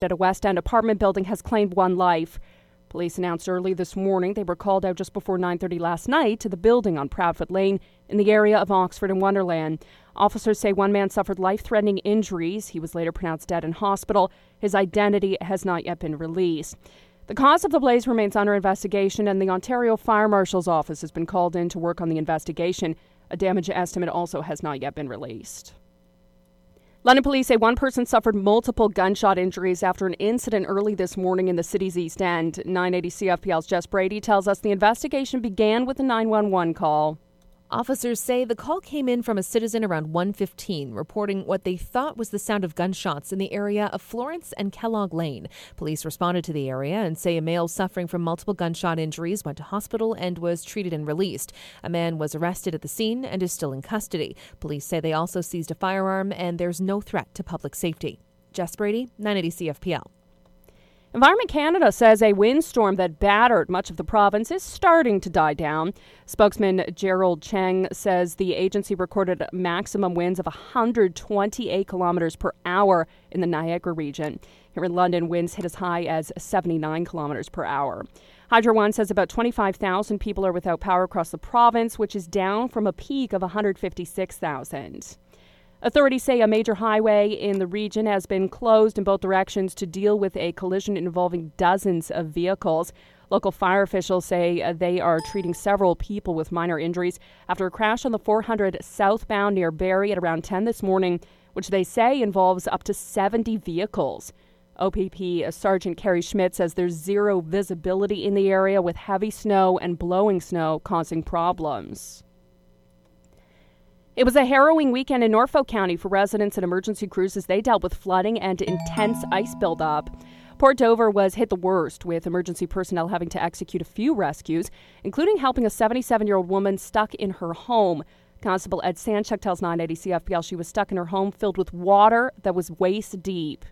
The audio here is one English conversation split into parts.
at a West End apartment building has claimed one life. Police announced early this morning they were called out just before 9:30 last night to the building on Proudfoot Lane in the area of Oxford and Wonderland. Officers say one man suffered life-threatening injuries. He was later pronounced dead in hospital. His identity has not yet been released. The cause of the blaze remains under investigation and the Ontario Fire Marshal's office has been called in to work on the investigation. A damage estimate also has not yet been released. London police say one person suffered multiple gunshot injuries after an incident early this morning in the city's East End. 980 CFPL's Jess Brady tells us the investigation began with a 911 call. Officers say the call came in from a citizen around 1:15 reporting what they thought was the sound of gunshots in the area of Florence and Kellogg Lane. Police responded to the area and say a male suffering from multiple gunshot injuries went to hospital and was treated and released. A man was arrested at the scene and is still in custody. Police say they also seized a firearm and there's no threat to public safety. Jess Brady, 980 CFPL. Environment Canada says a windstorm that battered much of the province is starting to die down. Spokesman Gerald Cheng says the agency recorded maximum winds of 128 kilometers per hour in the Niagara region. Here in London, winds hit as high as 79 kilometers per hour. Hydro One says about 25,000 people are without power across the province, which is down from a peak of 156,000. Authorities say a major highway in the region has been closed in both directions to deal with a collision involving dozens of vehicles. Local fire officials say uh, they are treating several people with minor injuries after a crash on the 400 southbound near Barrie at around 10 this morning, which they say involves up to 70 vehicles. OPP uh, Sergeant Kerry Schmidt says there's zero visibility in the area with heavy snow and blowing snow causing problems. It was a harrowing weekend in Norfolk County for residents and emergency crews as they dealt with flooding and intense ice buildup. Port Dover was hit the worst, with emergency personnel having to execute a few rescues, including helping a 77 year old woman stuck in her home. Constable Ed Sanchuk tells 980 CFPL she was stuck in her home filled with water that was waist deep.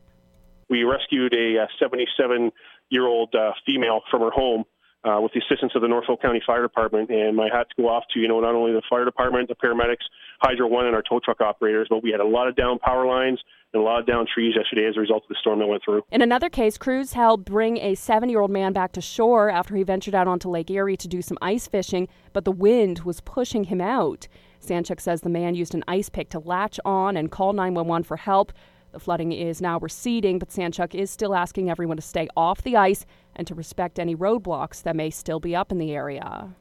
We rescued a 77 year old uh, female from her home uh, with the assistance of the Norfolk County Fire Department. And my hats go off to, you know, not only the fire department, the paramedics, Hydro One, and our tow truck operators, but we had a lot of down power lines and a lot of down trees yesterday as a result of the storm that went through. In another case, crews helped bring a seven year old man back to shore after he ventured out onto Lake Erie to do some ice fishing, but the wind was pushing him out. Sanchuk says the man used an ice pick to latch on and call 911 for help. The flooding is now receding, but Sanchuk is still asking everyone to stay off the ice and to respect any roadblocks that may still be up in the area.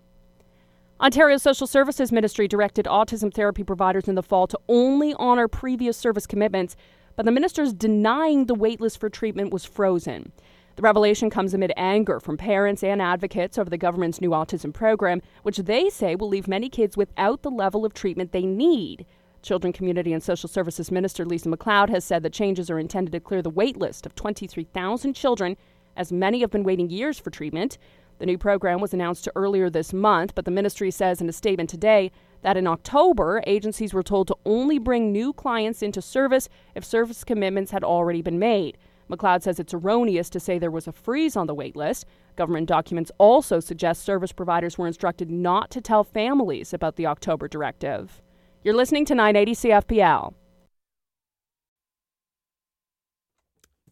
Ontario Social Services Ministry directed autism therapy providers in the fall to only honor previous service commitments, but the minister's denying the waitlist for treatment was frozen. The revelation comes amid anger from parents and advocates over the government's new autism program, which they say will leave many kids without the level of treatment they need. Children, Community and Social Services Minister Lisa MacLeod has said the changes are intended to clear the wait list of 23,000 children, as many have been waiting years for treatment. The new program was announced earlier this month, but the ministry says in a statement today that in October, agencies were told to only bring new clients into service if service commitments had already been made. MacLeod says it's erroneous to say there was a freeze on the wait list. Government documents also suggest service providers were instructed not to tell families about the October directive. You're listening to 980 CFPL.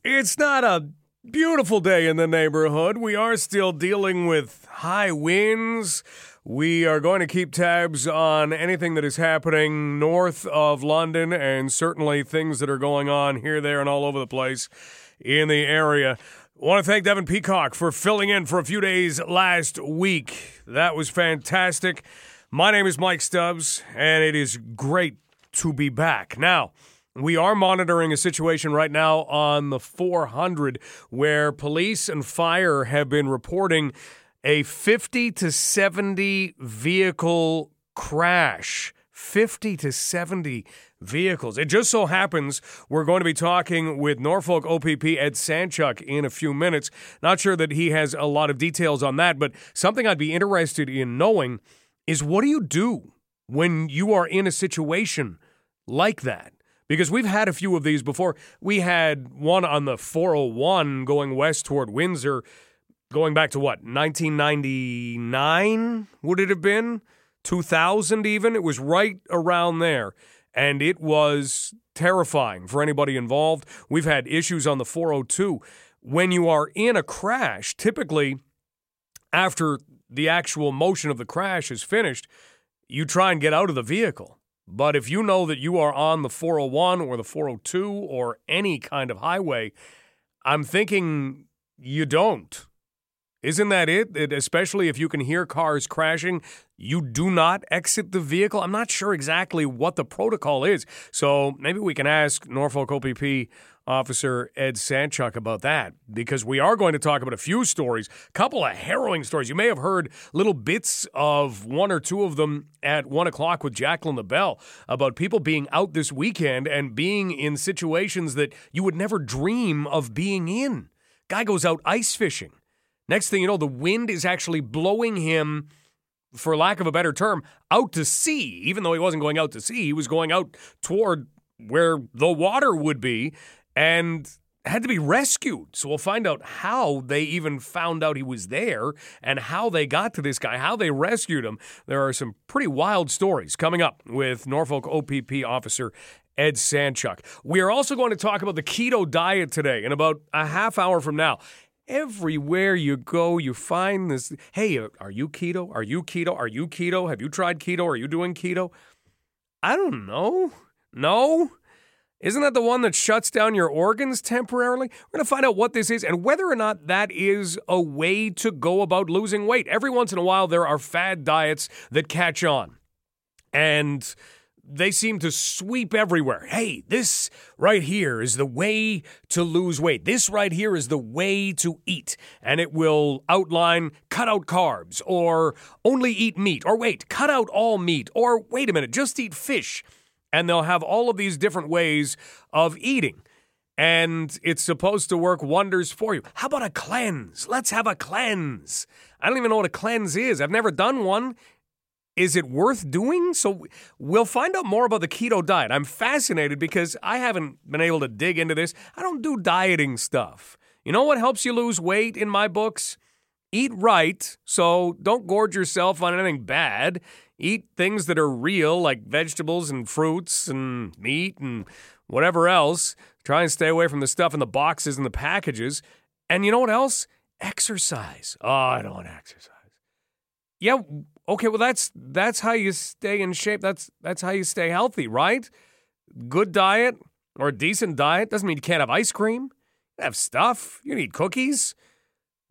It's not a beautiful day in the neighborhood. We are still dealing with high winds. We are going to keep tabs on anything that is happening north of London and certainly things that are going on here, there, and all over the place in the area. I want to thank Devin Peacock for filling in for a few days last week. That was fantastic. My name is Mike Stubbs, and it is great to be back. Now, we are monitoring a situation right now on the 400 where police and fire have been reporting a 50 to 70 vehicle crash. 50 to 70 vehicles. It just so happens we're going to be talking with Norfolk OPP Ed Sanchuk in a few minutes. Not sure that he has a lot of details on that, but something I'd be interested in knowing is what do you do when you are in a situation like that? Because we've had a few of these before. We had one on the 401 going west toward Windsor, going back to what, 1999? Would it have been? 2000 even? It was right around there. and it was terrifying for anybody involved. We've had issues on the 402. When you are in a crash, typically after the actual motion of the crash is finished, you try and get out of the vehicle. But if you know that you are on the 401 or the 402 or any kind of highway, I'm thinking you don't. Isn't that it? it? Especially if you can hear cars crashing, you do not exit the vehicle. I'm not sure exactly what the protocol is. So maybe we can ask Norfolk OPP Officer Ed Sanchuk about that because we are going to talk about a few stories, a couple of harrowing stories. You may have heard little bits of one or two of them at one o'clock with Jacqueline LaBelle about people being out this weekend and being in situations that you would never dream of being in. Guy goes out ice fishing. Next thing you know, the wind is actually blowing him, for lack of a better term, out to sea. Even though he wasn't going out to sea, he was going out toward where the water would be and had to be rescued. So we'll find out how they even found out he was there and how they got to this guy, how they rescued him. There are some pretty wild stories coming up with Norfolk OPP officer Ed Sanchuk. We are also going to talk about the keto diet today in about a half hour from now. Everywhere you go, you find this. Hey, are you keto? Are you keto? Are you keto? Have you tried keto? Are you doing keto? I don't know. No. Isn't that the one that shuts down your organs temporarily? We're going to find out what this is and whether or not that is a way to go about losing weight. Every once in a while, there are fad diets that catch on. And they seem to sweep everywhere. Hey, this right here is the way to lose weight. This right here is the way to eat. And it will outline cut out carbs or only eat meat or wait, cut out all meat or wait a minute, just eat fish and they'll have all of these different ways of eating. And it's supposed to work wonders for you. How about a cleanse? Let's have a cleanse. I don't even know what a cleanse is. I've never done one. Is it worth doing? So we'll find out more about the keto diet. I'm fascinated because I haven't been able to dig into this. I don't do dieting stuff. You know what helps you lose weight in my books? Eat right, so don't gorge yourself on anything bad. Eat things that are real, like vegetables and fruits and meat and whatever else. Try and stay away from the stuff in the boxes and the packages. And you know what else? Exercise. Oh, I don't want to exercise. Yeah, okay, well that's that's how you stay in shape. That's that's how you stay healthy, right? Good diet or a decent diet doesn't mean you can't have ice cream. You have stuff. You need cookies.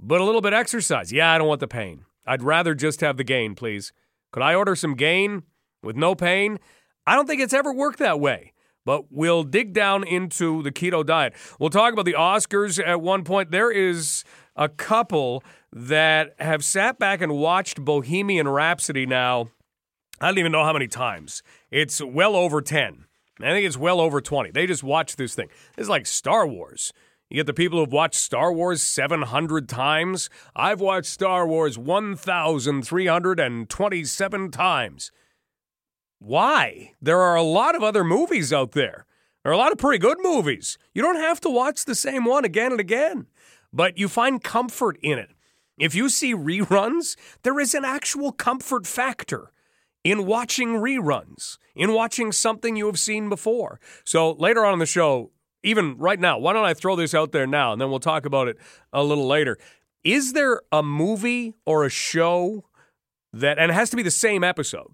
But a little bit exercise. Yeah, I don't want the pain. I'd rather just have the gain, please. Could I order some gain with no pain? I don't think it's ever worked that way. But we'll dig down into the keto diet. We'll talk about the Oscars at one point. There is a couple that have sat back and watched Bohemian Rhapsody now. I don't even know how many times. It's well over 10. I think it's well over 20. They just watch this thing. It's like Star Wars. You get the people who've watched Star Wars 700 times. I've watched Star Wars 1,327 times. Why? There are a lot of other movies out there. There are a lot of pretty good movies. You don't have to watch the same one again and again, but you find comfort in it. If you see reruns, there is an actual comfort factor in watching reruns, in watching something you have seen before. So later on in the show, even right now, why don't I throw this out there now and then we'll talk about it a little later. Is there a movie or a show that, and it has to be the same episode,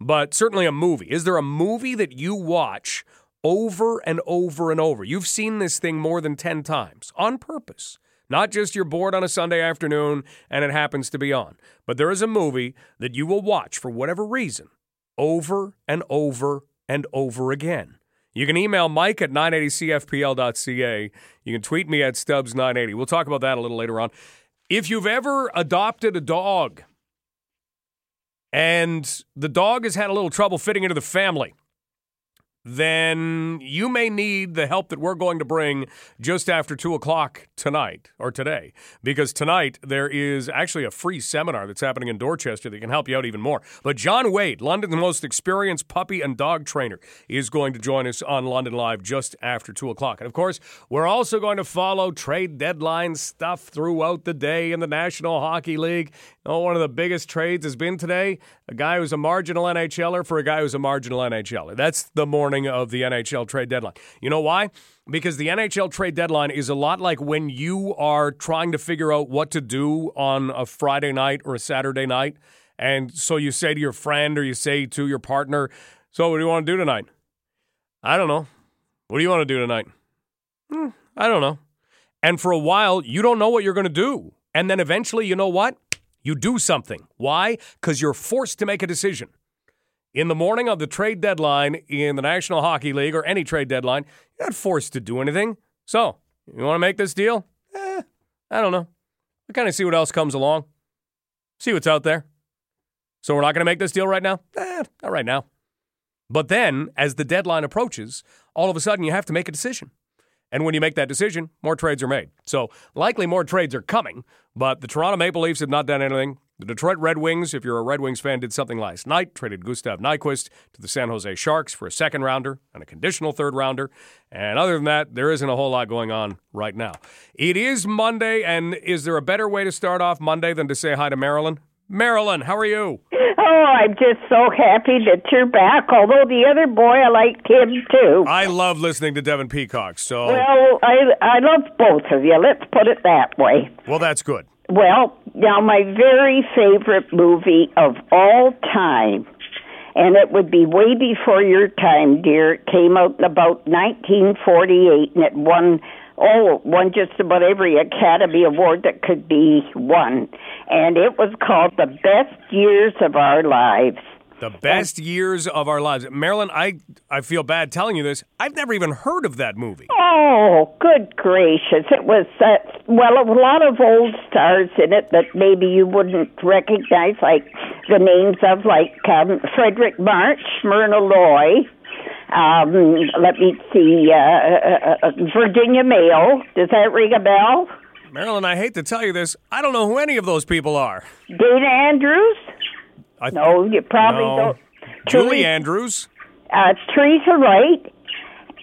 but certainly a movie. Is there a movie that you watch over and over and over? You've seen this thing more than 10 times on purpose. Not just you're bored on a Sunday afternoon and it happens to be on, but there is a movie that you will watch for whatever reason over and over and over again. You can email Mike at 980cfpl.ca. You can tweet me at Stubbs980. We'll talk about that a little later on. If you've ever adopted a dog and the dog has had a little trouble fitting into the family, then you may need the help that we're going to bring just after 2 o'clock tonight or today. Because tonight there is actually a free seminar that's happening in Dorchester that can help you out even more. But John Wade, London's most experienced puppy and dog trainer, is going to join us on London Live just after 2 o'clock. And of course, we're also going to follow trade deadline stuff throughout the day in the National Hockey League. Oh, one of the biggest trades has been today a guy who's a marginal NHLer for a guy who's a marginal NHLer. That's the morning of the NHL trade deadline. You know why? Because the NHL trade deadline is a lot like when you are trying to figure out what to do on a Friday night or a Saturday night. And so you say to your friend or you say to your partner, So, what do you want to do tonight? I don't know. What do you want to do tonight? Hmm, I don't know. And for a while, you don't know what you're going to do. And then eventually, you know what? You do something. Why? Because you're forced to make a decision. In the morning of the trade deadline in the National Hockey League or any trade deadline, you're not forced to do anything. So, you want to make this deal? Eh, I don't know. I kind of see what else comes along. See what's out there. So, we're not going to make this deal right now? Eh, not right now. But then, as the deadline approaches, all of a sudden you have to make a decision. And when you make that decision, more trades are made. So likely more trades are coming, but the Toronto Maple Leafs have not done anything. The Detroit Red Wings, if you're a Red Wings fan, did something last night, traded Gustav Nyquist to the San Jose Sharks for a second rounder and a conditional third rounder. And other than that, there isn't a whole lot going on right now. It is Monday, and is there a better way to start off Monday than to say hi to Marilyn? Marilyn, how are you? Oh, I'm just so happy that you're back. Although the other boy, I liked him too. I love listening to Devin Peacock. So Well, I I love both of you. Let's put it that way. well, that's good. Well, now my very favorite movie of all time, and it would be way before your time, dear. It came out in about 1948, and it won oh won just about every Academy Award that could be won, and it was called The Best Years of Our Lives. The best years of our lives. Marilyn, I I feel bad telling you this. I've never even heard of that movie. Oh, good gracious. It was, uh, well, a lot of old stars in it that maybe you wouldn't recognize, like the names of, like, um, Fredric March, Myrna Loy, um, let me see, uh, uh, uh, Virginia Mayo. Does that ring a bell? Marilyn, I hate to tell you this. I don't know who any of those people are. Dana Andrews? I, No, you probably no. don't. Julie Teresa- Andrews. uh, Teresa Wright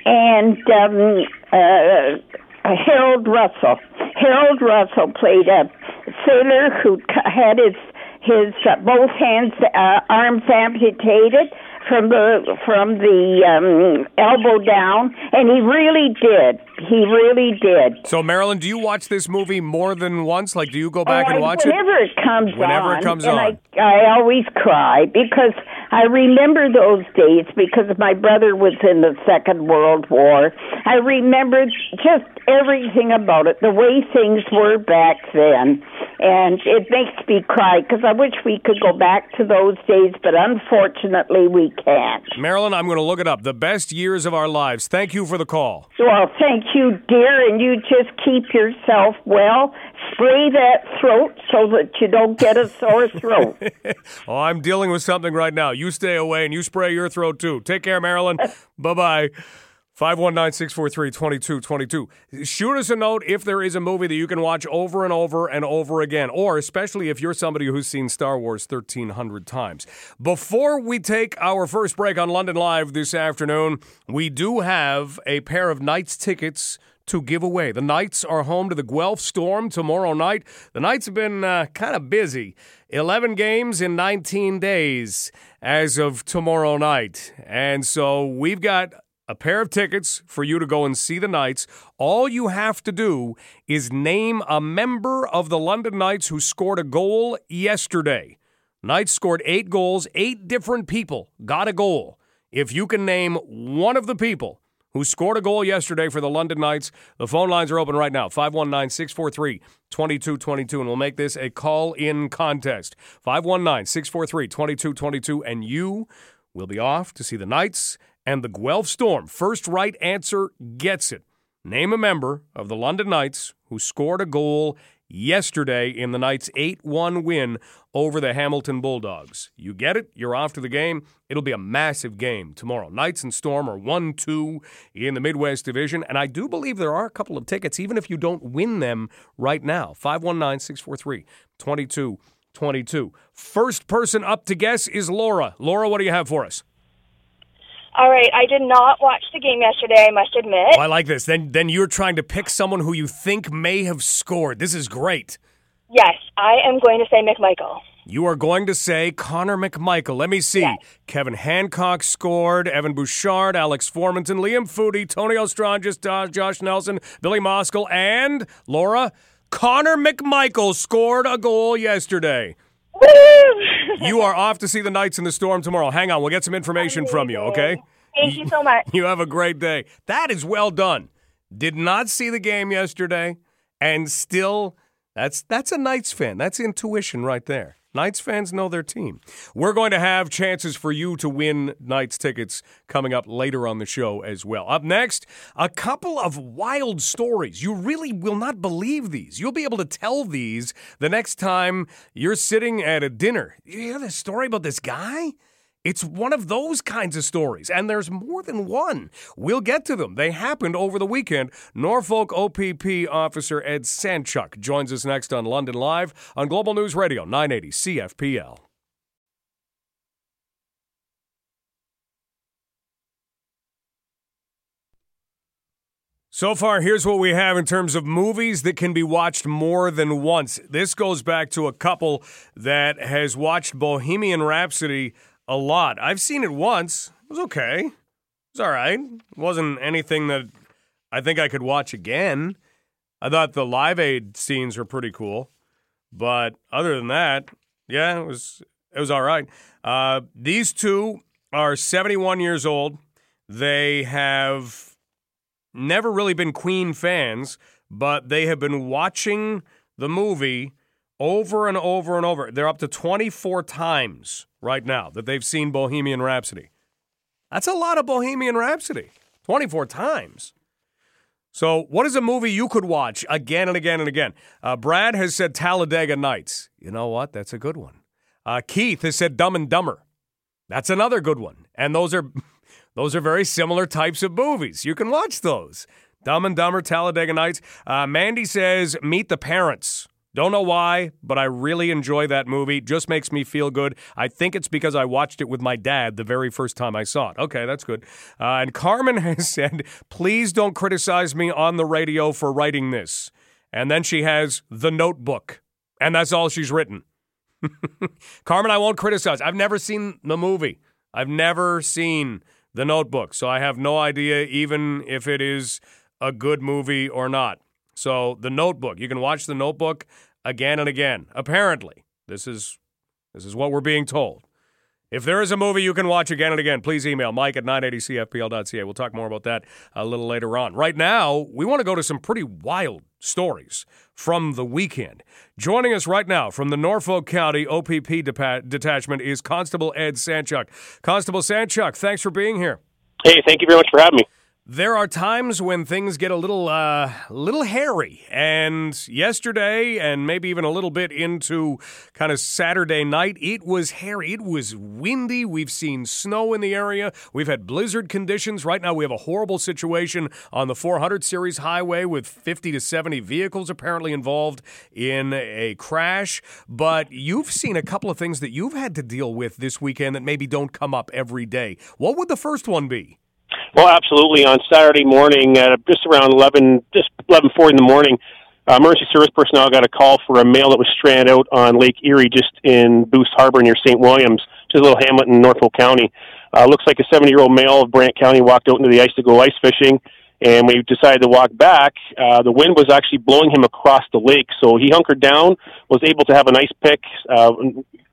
and um, uh, Harold Russell. Harold Russell played a sailor who had his his uh, both hands uh, arms amputated from the from the um, elbow down, and he really did. He really did. So, Marilyn, do you watch this movie more than once? Like, do you go back Oh, and I- watch it? whenever it comes Whenever it on. comes and on. I, I always cry because I remember those days because my brother was in the Second World War. I remember just everything about it, the way things were back then, and it makes me cry because I wish we could go back to those days, but unfortunately we can't. Marilyn, I'm going to look it up. The best years of our lives. Thank you for the call. Well, thank you, dear, and you just keep yourself well. Spray that throat so that you don't get a sore throat. Oh, I'm dealing with something right now. You stay away and you spray your throat too. Take care, Marilyn. bye bye. 519 643 2222. Shoot us a note if there is a movie that you can watch over and over and over again, or especially if you're somebody who's seen Star Wars 1,300 times. Before we take our first break on London Live this afternoon, we do have a pair of Knights tickets to give away. The Knights are home to the Guelph Storm tomorrow night. The Knights have been uh, kind of busy. 11 games in 19 days as of tomorrow night. And so we've got a pair of tickets for you to go and see the Knights. All you have to do is name a member of the London Knights who scored a goal yesterday. Knights scored eight goals, eight different people got a goal. If you can name one of the people who scored a goal yesterday for the London Knights, the phone lines are open right now 519 643 2222, and we'll make this a call in contest. 519 643 2222, and you will be off to see the Knights and the Guelph Storm. First right answer gets it. Name a member of the London Knights who scored a goal yesterday in the Knights' 8 1 win over the Hamilton Bulldogs. You get it? You're off to the game. It'll be a massive game tomorrow. Knights and Storm are 1 2 in the Midwest Division, and I do believe there are a couple of tickets, even if you don't win them right now. 519 643 2222. First person up to guess is Laura. Laura, what do you have for us? All right, I did not watch the game yesterday, I must admit. Oh, I like this. Then, then you're trying to pick someone who you think may have scored. This is great. Yes, I am going to say McMichael. You are going to say Connor McMichael. Let me see. Yes. Kevin Hancock scored. Evan Bouchard, Alex Formenton, Liam Foudy, Antonio Stranges, Josh Nelson, Billy Moskal, and Laura. Connor McMichael scored a goal yesterday. You are off to see the Knights in the Storm tomorrow. Hang on, we'll get some information from you, okay? Thank you so much. You have a great day. That is well done. Did not see the game yesterday, and still, that's that's a Knights fan. That's intuition right there. Knights fans know their team. We're going to have chances for you to win Knights tickets coming up later on the show as well. Up next, a couple of wild stories. You really will not believe these. You'll be able to tell these the next time you're sitting at a dinner. You hear this story about this guy? It's one of those kinds of stories, and there's more than one. We'll get to them. They happened over the weekend. Norfolk OPP officer Ed Sanchuk joins us next on London Live on Global News Radio 980 CFPL. So far, here's what we have in terms of movies that can be watched more than once. This goes back to a couple that has watched Bohemian Rhapsody a lot. I've seen it once. It was okay. It was all right. It wasn't anything that I think I could watch again. I thought the Live Aid scenes were pretty cool, but other than that, yeah, it was it was all right. Uh, these two are 71 years old. They have never really been Queen fans, but they have been watching the movie over and over and over. They're up to 24 times right now that they've seen Bohemian Rhapsody. That's a lot of Bohemian Rhapsody. 24 times. So, what is a movie you could watch again and again and again? Uh, Brad has said Talladega Nights. You know what? That's a good one. Uh, Keith has said Dumb and Dumber. That's another good one. And those are those are very similar types of movies. You can watch those. Dumb and Dumber, Talladega Nights. Uh, Mandy says Meet the Parents. Don't know why, but I really enjoy that movie. Just makes me feel good. I think it's because I watched it with my dad the very first time I saw it. Okay, that's good. Uh, and Carmen has said, please don't criticize me on the radio for writing this. And then she has The Notebook, and that's all she's written. Carmen, I won't criticize. I've never seen the movie. I've never seen The Notebook, so I have no idea even if it is a good movie or not. So, The Notebook, you can watch The Notebook again and again. Apparently, this is this is what we're being told. If there is a movie you can watch again and again, please email Mike at 980cfpl.ca. We'll talk more about that a little later on. Right now, we want to go to some pretty wild stories from the weekend. Joining us right now from the Norfolk County OPP detachment is Constable Ed Sanchuk. Constable Sanchuk, thanks for being here. Hey, thank you very much for having me. There are times when things get a little, uh, little hairy, and yesterday, and maybe even a little bit into kind of Saturday night, it was hairy. It was windy. We've seen snow in the area. We've had blizzard conditions. Right now, we have a horrible situation on the 400 series highway with 50 to 70 vehicles apparently involved in a crash. But you've seen a couple of things that you've had to deal with this weekend that maybe don't come up every day. What would the first one be? Well, absolutely. On Saturday morning, at just around eleven, just eleven forty in the morning, uh, emergency service personnel got a call for a male that was stranded out on Lake Erie, just in Booth's Harbor near St. Williams, just a little hamlet in Norfolk County. Uh, looks like a seventy-year-old male of Brant County walked out into the ice to go ice fishing, and we decided to walk back. Uh, the wind was actually blowing him across the lake, so he hunkered down, was able to have an ice pick. Uh,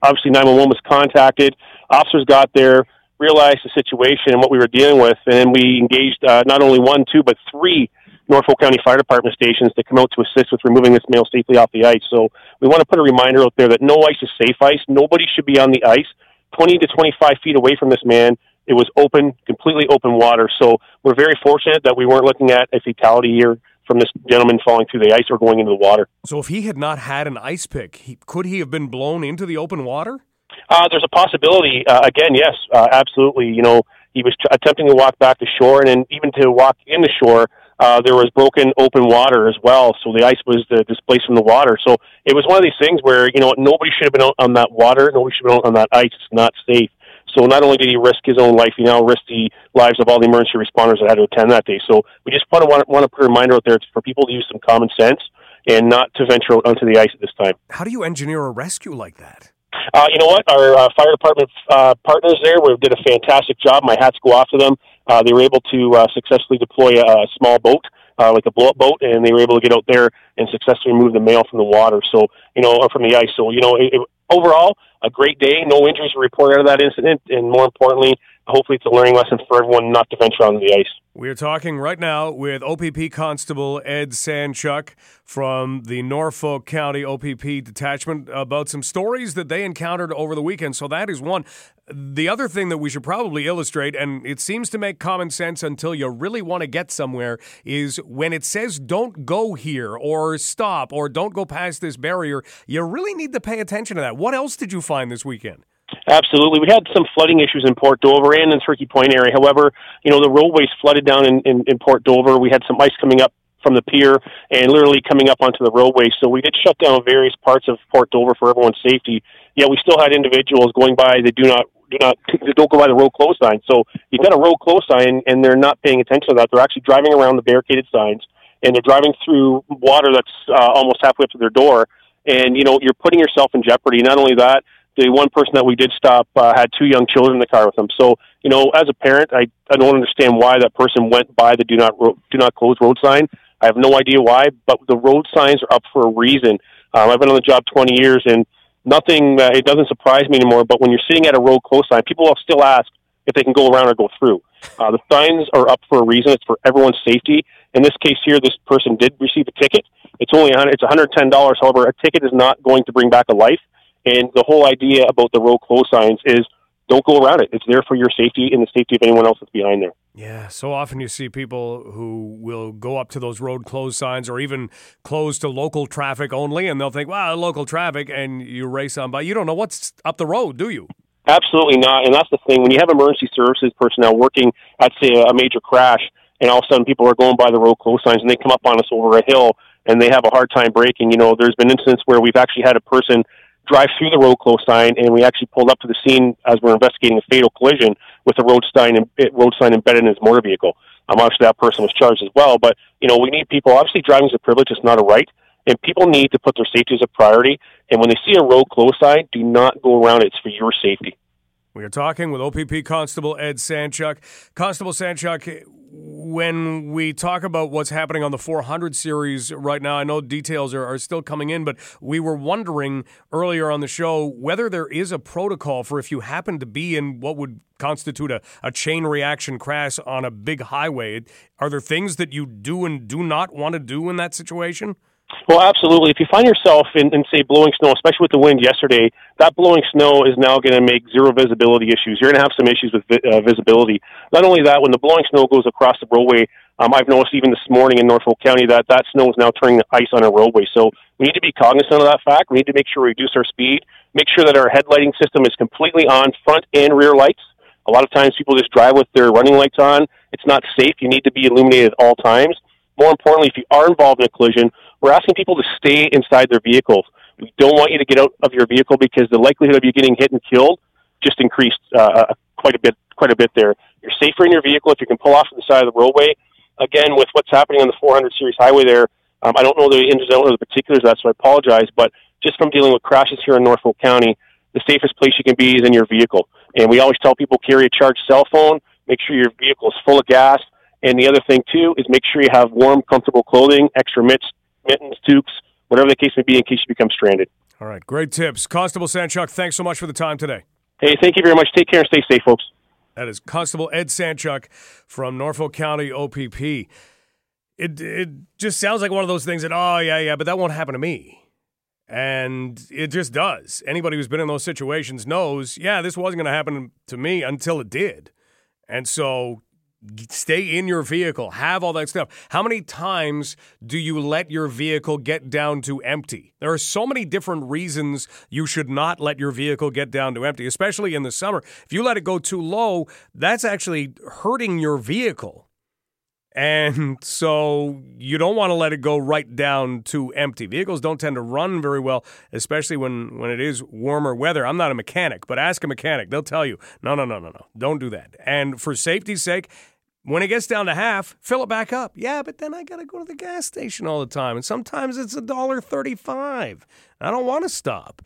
obviously, nine one one was contacted. Officers got there realized the situation and what we were dealing with, and we engaged uh, not only one, two, but three Norfolk County Fire Department stations to come out to assist with removing this male safely off the ice. So we want to put a reminder out there that no ice is safe ice. Nobody should be on the ice. 20 to 25 feet away from this man, it was open, completely open water. So we're very fortunate that we weren't looking at a fatality here from this gentleman falling through the ice or going into the water. So if he had not had an ice pick, he, could he have been blown into the open water? Uh, there's a possibility. Uh, again, yes, uh, absolutely. You know, he was t- attempting to walk back to shore, and then even to walk in the shore, uh, there was broken open water as well. So the ice was uh, displaced from the water. So it was one of these things where you know nobody should have been on that water. Nobody should have been on that ice. It's not safe. So not only did he risk his own life, he now risked the lives of all the emergency responders that had to attend that day. So we just want to want, want to put a reminder out there for people to use some common sense and not to venture out onto the ice at this time. How do you engineer a rescue like that? Uh, you know what? Our uh, fire department uh, partners there we did a fantastic job. My hats go off to them. Uh, they were able to uh, successfully deploy a, a small boat, uh, like a blow-up boat, and they were able to get out there and successfully remove the mail from the water. So, you know, or from the ice. So, you know, it, it, overall, a great day. No injuries were reported out of that incident, and more importantly, hopefully it's a learning lesson for everyone not to venture onto the ice. We are talking right now with OPP Constable Ed Sanchuk from the Norfolk County OPP detachment about some stories that they encountered over the weekend. So that is one. The other thing that we should probably illustrate, and it seems to make common sense until you really want to get somewhere, is when it says don't go here or stop or don't go past this barrier, you really need to pay attention to that. What else did you find this weekend? Absolutely. We had some flooding issues in Port Dover and in Turkey Point area. However, you know, the roadways flooded down in, in, in Port Dover. We had some ice coming up from the pier and literally coming up onto the roadway. So we did shut down various parts of Port Dover for everyone's safety. Yet we still had individuals going by that do not do not they don't go by the road close sign. So you've got a road close sign and they're not paying attention to that. They're actually driving around the barricaded signs and they're driving through water that's uh, almost halfway up to their door. And you know you're putting yourself in jeopardy. Not only that, the one person that we did stop uh, had two young children in the car with him. So, you know, as a parent, I I don't understand why that person went by the do not ro- do not close road sign. I have no idea why, but the road signs are up for a reason. Um, I've been on the job 20 years, and nothing. Uh, it doesn't surprise me anymore. But when you're sitting at a road close sign, people will still ask if they can go around or go through. Uh, the signs are up for a reason. It's for everyone's safety. In this case here, this person did receive a ticket. It's only 100, it's $110. However, a ticket is not going to bring back a life. And the whole idea about the road close signs is don't go around it. It's there for your safety and the safety of anyone else that's behind there. Yeah, so often you see people who will go up to those road close signs or even close to local traffic only, and they'll think, "Wow, local traffic," and you race on by. You don't know what's up the road, do you? Absolutely not. And that's the thing. When you have emergency services personnel working at, say, a major crash, and all of a sudden people are going by the road close signs and they come up on us over a hill and they have a hard time braking, you know, there's been incidents where we've actually had a person drive through the road close sign, and we actually pulled up to the scene as we are investigating a fatal collision with a road sign road sign embedded in his motor vehicle. Um, obviously, that person was charged as well. But you know, we need people. Obviously, driving is a privilege; it's not a right, and people need to put their safety as a priority. And when they see a road close sign, do not go around it. It's for your safety. We are talking with OPP Constable Ed Sanchuk. Constable Sanchuk, when we talk about what's happening on the 400 series right now, I know details are, are, still coming in, but we were wondering earlier on the show whether there is a protocol for if you happen to be in what would constitute a, a chain reaction crash on a big highway. Are there things that you do and do not want to do in that situation? Well, absolutely. If you find yourself in, in, say, blowing snow, especially with the wind yesterday, that blowing snow is now going to make zero visibility issues. You're going to have some issues with vi- uh, visibility. Not only that, when the blowing snow goes across the roadway, um, I've noticed even this morning in Norfolk County that that snow is now turning ice on a roadway. So we need to be cognizant of that fact. We need to make sure we reduce our speed, make sure that our headlighting system is completely on, front and rear lights. A lot of times people just drive with their running lights on. It's not safe. You need to be illuminated at all times. More importantly, if you are involved in a collision, we're asking people to stay inside their vehicles. We don't want you to get out of your vehicle because the likelihood of you getting hit and killed just increased uh, uh quite a bit. Quite a bit there. You're safer in your vehicle if you can pull off to the side of the roadway. Again, with what's happening on the 400 series highway there, um, I don't know the ins and outs of the particulars of that, so I apologize. But just from dealing with crashes here in Norfolk County, the safest place you can be is in your vehicle. And we always tell people carry a charged cell phone. Make sure your vehicle is full of gas. And the other thing too is make sure you have warm, comfortable clothing, extra mitts, mittens, toques, whatever the case may be, in case you become stranded. All right, great tips, Constable Sanchuk. Thanks so much for the time today. Hey, thank you very much. Take care and stay safe, folks. That is Constable Ed Sanchuk from Norfolk County OPP. It it just sounds like one of those things that oh yeah yeah, but that won't happen to me. And it just does. Anybody who's been in those situations knows, yeah, this wasn't going to happen to me until it did. And so stay in your vehicle, have all that stuff. How many times do you let your vehicle get down to empty? There are so many different reasons you should not let your vehicle get down to empty, especially in the summer. If you let it go too low, that's actually hurting your vehicle. And so you don't want to let it go right down to empty. Vehicles don't tend to run very well, especially when, when it is warmer weather. I'm not a mechanic, but ask a mechanic. They'll tell you, no, no, no, no, no. Don't do that. And for safety's sake, when it gets down to half, fill it back up. Yeah, but then I got to go to the gas station all the time, and sometimes it's a dollar thirty-five. I don't want to stop.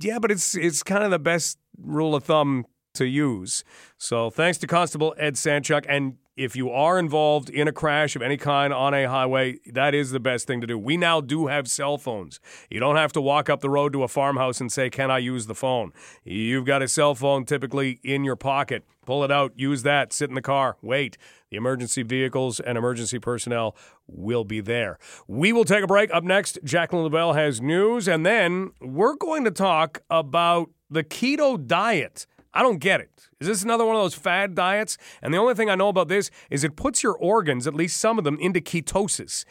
Yeah, but it's it's kind of the best rule of thumb to use. So thanks to Constable Ed Sanchuk. And if you are involved in a crash of any kind on a highway, that is the best thing to do. We now do have cell phones. You don't have to walk up the road to a farmhouse and say, Can I use the phone? You've got a cell phone typically in your pocket. Pull it out, use that, sit in the car, wait. The emergency vehicles and emergency personnel will be there. We will take a break. Up next, Jacqueline LaBelle has news, and then we're going to talk about the keto diet. I don't get it. Is this another one of those fad diets? And the only thing I know about this is it puts your organs, at least some of them, into ketosis.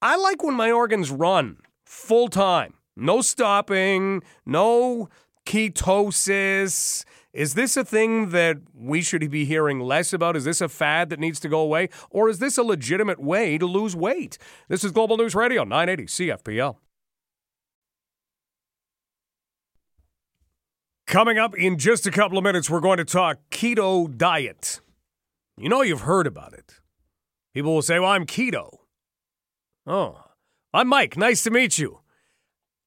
I like when my organs run full time, no stopping, no ketosis. Is this a thing that we should be hearing less about? Is this a fad that needs to go away? Or is this a legitimate way to lose weight? This is Global News Radio, 980 CFPL. Coming up in just a couple of minutes, we're going to talk keto diet. You know, you've heard about it. People will say, Well, I'm keto. Oh, I'm Mike. Nice to meet you.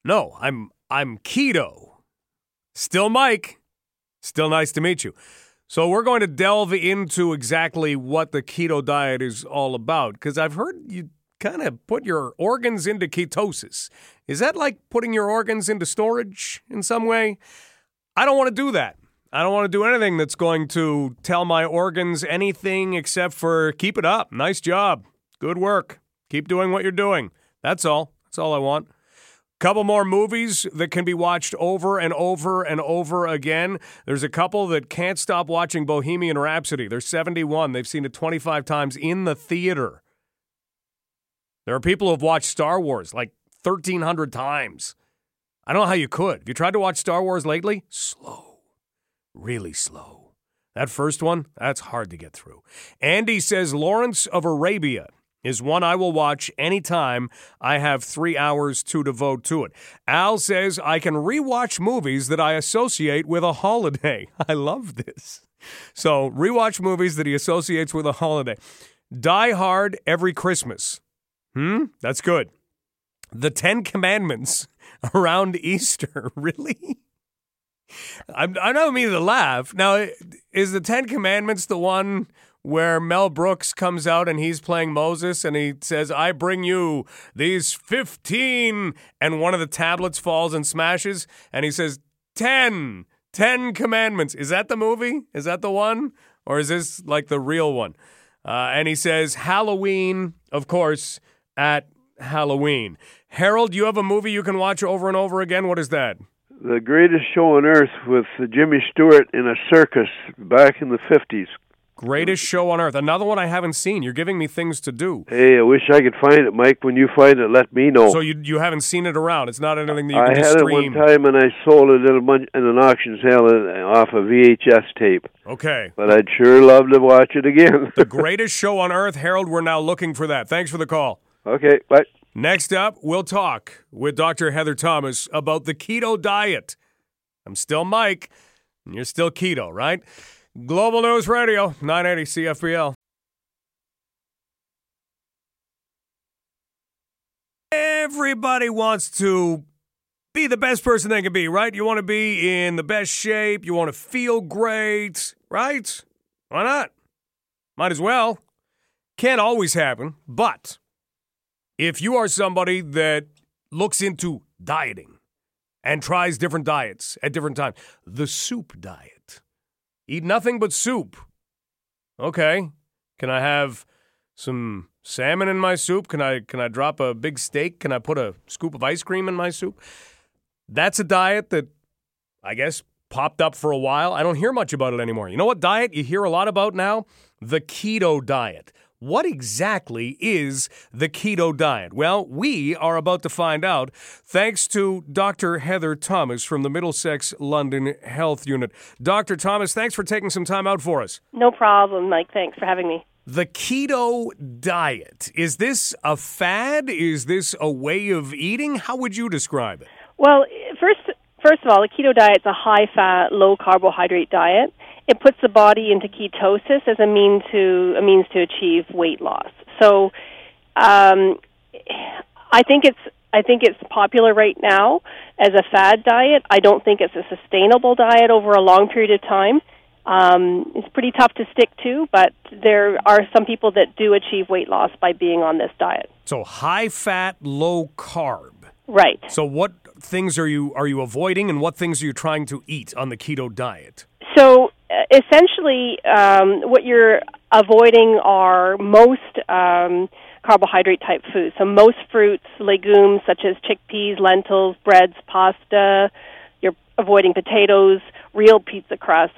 No, I'm I'm keto. Still Mike. Still nice to meet you. So we're going to delve into exactly what the keto diet is all about because I've heard you kind of put your organs into ketosis. Is that like putting your organs into storage in some way? I don't want to do that. I don't want to do anything that's going to tell my organs anything except for keep it up. Nice job. Good work. Keep doing what you're doing. That's all. That's all I want. Couple more movies that can be watched over and over and over again. There's a couple that can't stop watching Bohemian Rhapsody. They're 71. They've seen it 25 times in the theater. There are people who have watched Star Wars like 1,300 times. I don't know how you could. Have you tried to watch Star Wars lately? Slow. Really slow. That first one, that's hard to get through. Andy says Lawrence of Arabia is one I will watch anytime I have three hours to devote to it. Al says I can rewatch movies that I associate with a holiday. I love this. So, rewatch movies that he associates with a holiday. Die Hard every Christmas. Hmm? That's good. The Ten Commandments around Easter. really? I'm, I don't mean to laugh. Now, is the Ten Commandments the one where Mel Brooks comes out and he's playing Moses and he says, I bring you these 15, and one of the tablets falls and smashes, and he says, 10, 10 commandments. Is that the movie? Is that the one? Or is this like the real one? Uh, and he says, Halloween, of course, at Halloween. Harold, you have a movie you can watch over and over again. What is that? The greatest show on earth with Jimmy Stewart in a circus back in the 50s. Greatest show on earth. Another one I haven't seen. You're giving me things to do. Hey, I wish I could find it, Mike. When you find it, let me know. So you you haven't seen it around. It's not anything that you I can had stream. it one time and I sold it in, a bunch, in an auction sale uh, off a VHS tape. Okay. But I'd sure love to watch it again. the greatest show on earth, Harold. We're now looking for that. Thanks for the call. Okay, bye. Next up, we'll talk with Dr. Heather Thomas about the keto diet. I'm still Mike, and you're still keto, right? Global News Radio, 980 CFPL. Everybody wants to be the best person they can be, right? You want to be in the best shape. You want to feel great, right? Why not? Might as well. Can't always happen, but if you are somebody that looks into dieting and tries different diets at different times, the soup diet, eat nothing but soup. Okay. Can I have some salmon in my soup? Can I can I drop a big steak? Can I put a scoop of ice cream in my soup? That's a diet that I guess popped up for a while. I don't hear much about it anymore. You know what diet you hear a lot about now? The keto diet. What exactly is the keto diet? Well, we are about to find out thanks to Dr. Heather Thomas from the Middlesex London Health Unit. Dr. Thomas, thanks for taking some time out for us. No problem, Mike. Thanks for having me. The keto diet, is this a fad? Is this a way of eating? How would you describe it? Well, first first of all, the keto diet is a high fat, low carbohydrate diet it puts the body into ketosis as a mean to a means to achieve weight loss. So, um, I think it's I think it's popular right now as a fad diet. I don't think it's a sustainable diet over a long period of time. Um, it's pretty tough to stick to, but there are some people that do achieve weight loss by being on this diet. So high fat, low carb. Right. So what things are you are you avoiding, and what things are you trying to eat on the keto diet? So essentially, um, what you're avoiding are most um, carbohydrate type foods. So most fruits, legumes such as chickpeas, lentils, breads, pasta. You're avoiding potatoes, real pizza crust.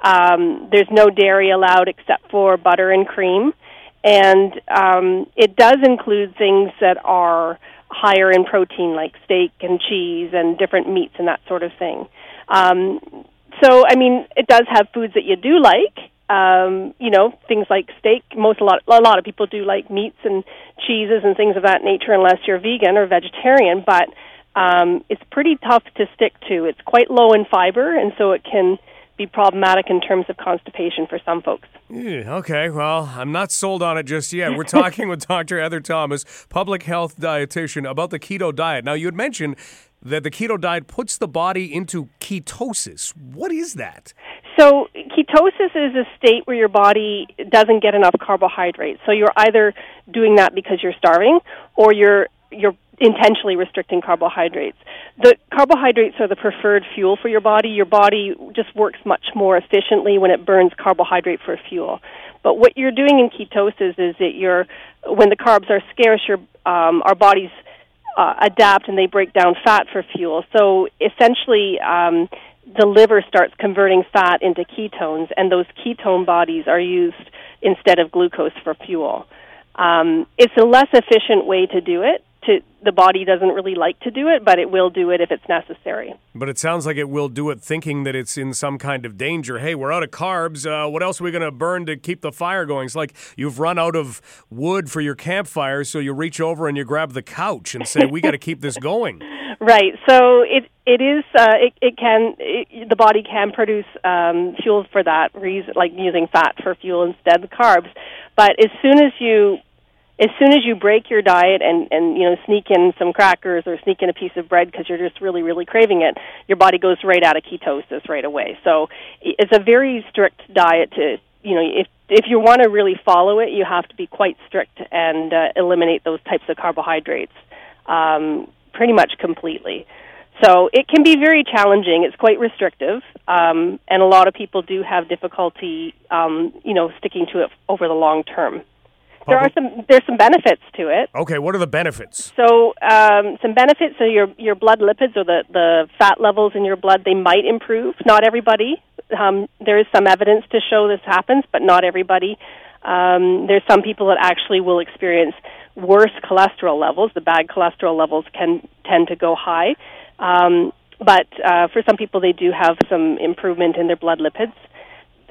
Um, there's no dairy allowed except for butter and cream, and um, it does include things that are higher in protein, like steak and cheese and different meats and that sort of thing. Um, so, I mean, it does have foods that you do like. Um, you know, things like steak. Most a lot a lot of people do like meats and cheeses and things of that nature, unless you're vegan or vegetarian. But um, it's pretty tough to stick to. It's quite low in fiber, and so it can be problematic in terms of constipation for some folks. Yeah, okay, well, I'm not sold on it just yet. We're talking with Dr. Heather Thomas, public health dietitian, about the keto diet. Now, you had mentioned that the keto diet puts the body into ketosis. What is that? So, ketosis is a state where your body doesn't get enough carbohydrates. So, you're either doing that because you're starving or you're you're intentionally restricting carbohydrates. The carbohydrates are the preferred fuel for your body. Your body just works much more efficiently when it burns carbohydrate for fuel. But what you're doing in ketosis is that you're when the carbs are scarce, your um, our bodies uh, adapt and they break down fat for fuel. So essentially, um, the liver starts converting fat into ketones, and those ketone bodies are used instead of glucose for fuel. Um, it's a less efficient way to do it to the body doesn't really like to do it, but it will do it if it's necessary. But it sounds like it will do it thinking that it's in some kind of danger. Hey, we're out of carbs. Uh, what else are we going to burn to keep the fire going? It's like you've run out of wood for your campfire, so you reach over and you grab the couch and say, "We got to keep this going." Right. So it it is uh, it it can it, the body can produce um, fuel for that reason, like using fat for fuel instead of carbs. But as soon as you as soon as you break your diet and and you know sneak in some crackers or sneak in a piece of bread because you're just really really craving it your body goes right out of ketosis right away. So it's a very strict diet to you know if if you want to really follow it you have to be quite strict and uh, eliminate those types of carbohydrates um, pretty much completely. So it can be very challenging. It's quite restrictive um, and a lot of people do have difficulty um, you know sticking to it over the long term there are some there's some benefits to it. Okay, what are the benefits? So um, some benefits are your your blood lipids or the the fat levels in your blood they might improve. Not everybody. Um, there is some evidence to show this happens, but not everybody. Um, there's some people that actually will experience worse cholesterol levels. The bad cholesterol levels can tend to go high, um, but uh, for some people they do have some improvement in their blood lipids.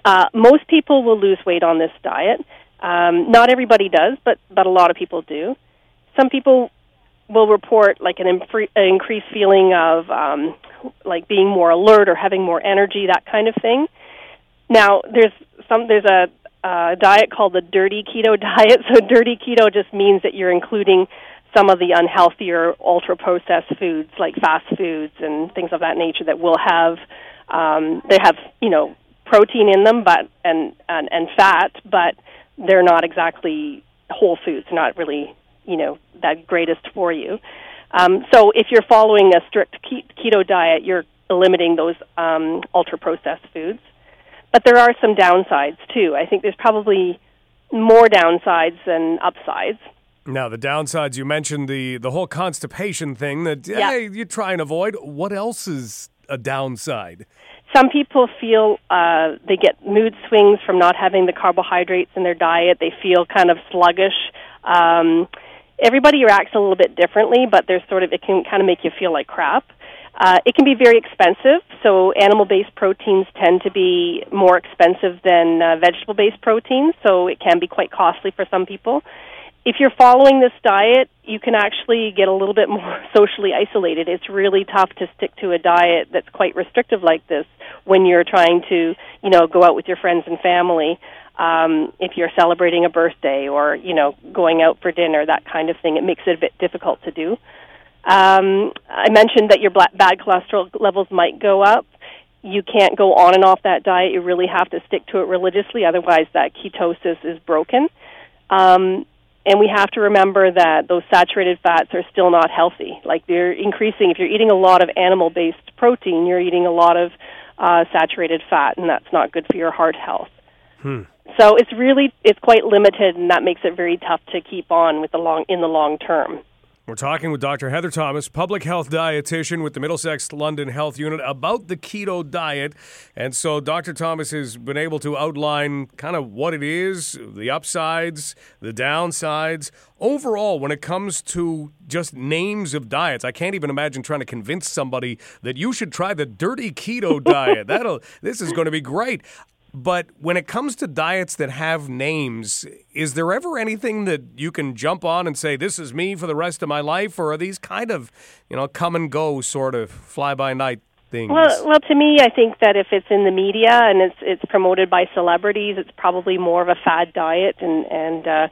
Uh, most people will lose weight on this diet. Um, not everybody does, but but a lot of people do. Some people will report like an, impre- an increased feeling of um, like being more alert or having more energy, that kind of thing. Now, there's some there's a uh, diet called the dirty keto diet. So, dirty keto just means that you're including some of the unhealthier ultra processed foods like fast foods and things of that nature that will have um, they have you know protein in them, but and and, and fat, but they're not exactly whole foods, not really, you know, that greatest for you. Um, so if you're following a strict keto diet, you're limiting those um, ultra processed foods. But there are some downsides too. I think there's probably more downsides than upsides. Now, the downsides you mentioned the the whole constipation thing that yeah. hey, you try and avoid. What else is a downside? Some people feel uh, they get mood swings from not having the carbohydrates in their diet. They feel kind of sluggish. Um, everybody reacts a little bit differently, but there's sort of it can kind of make you feel like crap. Uh, it can be very expensive, so animal-based proteins tend to be more expensive than uh, vegetable-based proteins, so it can be quite costly for some people if you're following this diet, you can actually get a little bit more socially isolated. It's really tough to stick to a diet that's quite restrictive like this when you're trying to, you know, go out with your friends and family. Um, if you're celebrating a birthday or, you know, going out for dinner, that kind of thing, it makes it a bit difficult to do. Um, I mentioned that your bad cholesterol levels might go up. You can't go on and off that diet. You really have to stick to it religiously, otherwise, that ketosis is broken. Um, and we have to remember that those saturated fats are still not healthy. Like they're increasing. If you're eating a lot of animal-based protein, you're eating a lot of uh, saturated fat, and that's not good for your heart health. Hmm. So it's really it's quite limited, and that makes it very tough to keep on with the long in the long term. We're talking with Dr. Heather Thomas, public health dietitian with the Middlesex London Health Unit, about the keto diet. And so Dr. Thomas has been able to outline kind of what it is, the upsides, the downsides. Overall, when it comes to just names of diets, I can't even imagine trying to convince somebody that you should try the dirty keto diet. That'll this is going to be great. But when it comes to diets that have names, is there ever anything that you can jump on and say, this is me for the rest of my life? Or are these kind of, you know, come and go sort of fly by night things? Well, well, to me, I think that if it's in the media and it's it's promoted by celebrities, it's probably more of a fad diet, and and uh,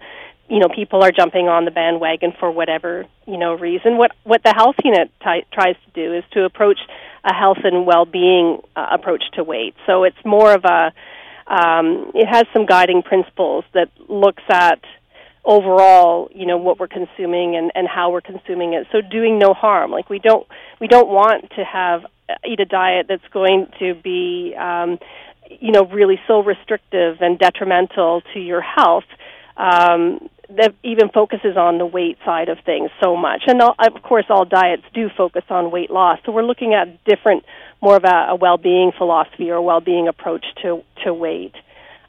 you know people are jumping on the bandwagon for whatever you know reason. What what the health unit t- tries to do is to approach a health and well-being uh, approach to weight. So it's more of a um, it has some guiding principles that looks at overall you know what we're consuming and, and how we're consuming it so doing no harm like we don't we don't want to have uh, eat a diet that's going to be um, you know really so restrictive and detrimental to your health um, that even focuses on the weight side of things so much. And all, of course, all diets do focus on weight loss. So we're looking at different, more of a, a well-being philosophy or well-being approach to to weight.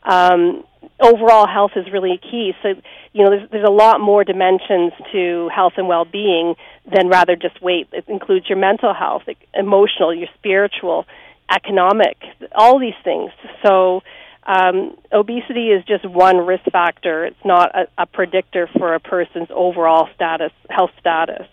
Um, overall health is really key. So you know, there's, there's a lot more dimensions to health and well-being than rather just weight. It includes your mental health, emotional, your spiritual, economic, all these things. So um, obesity is just one risk factor. It's not a, a predictor for a person's overall status, health status.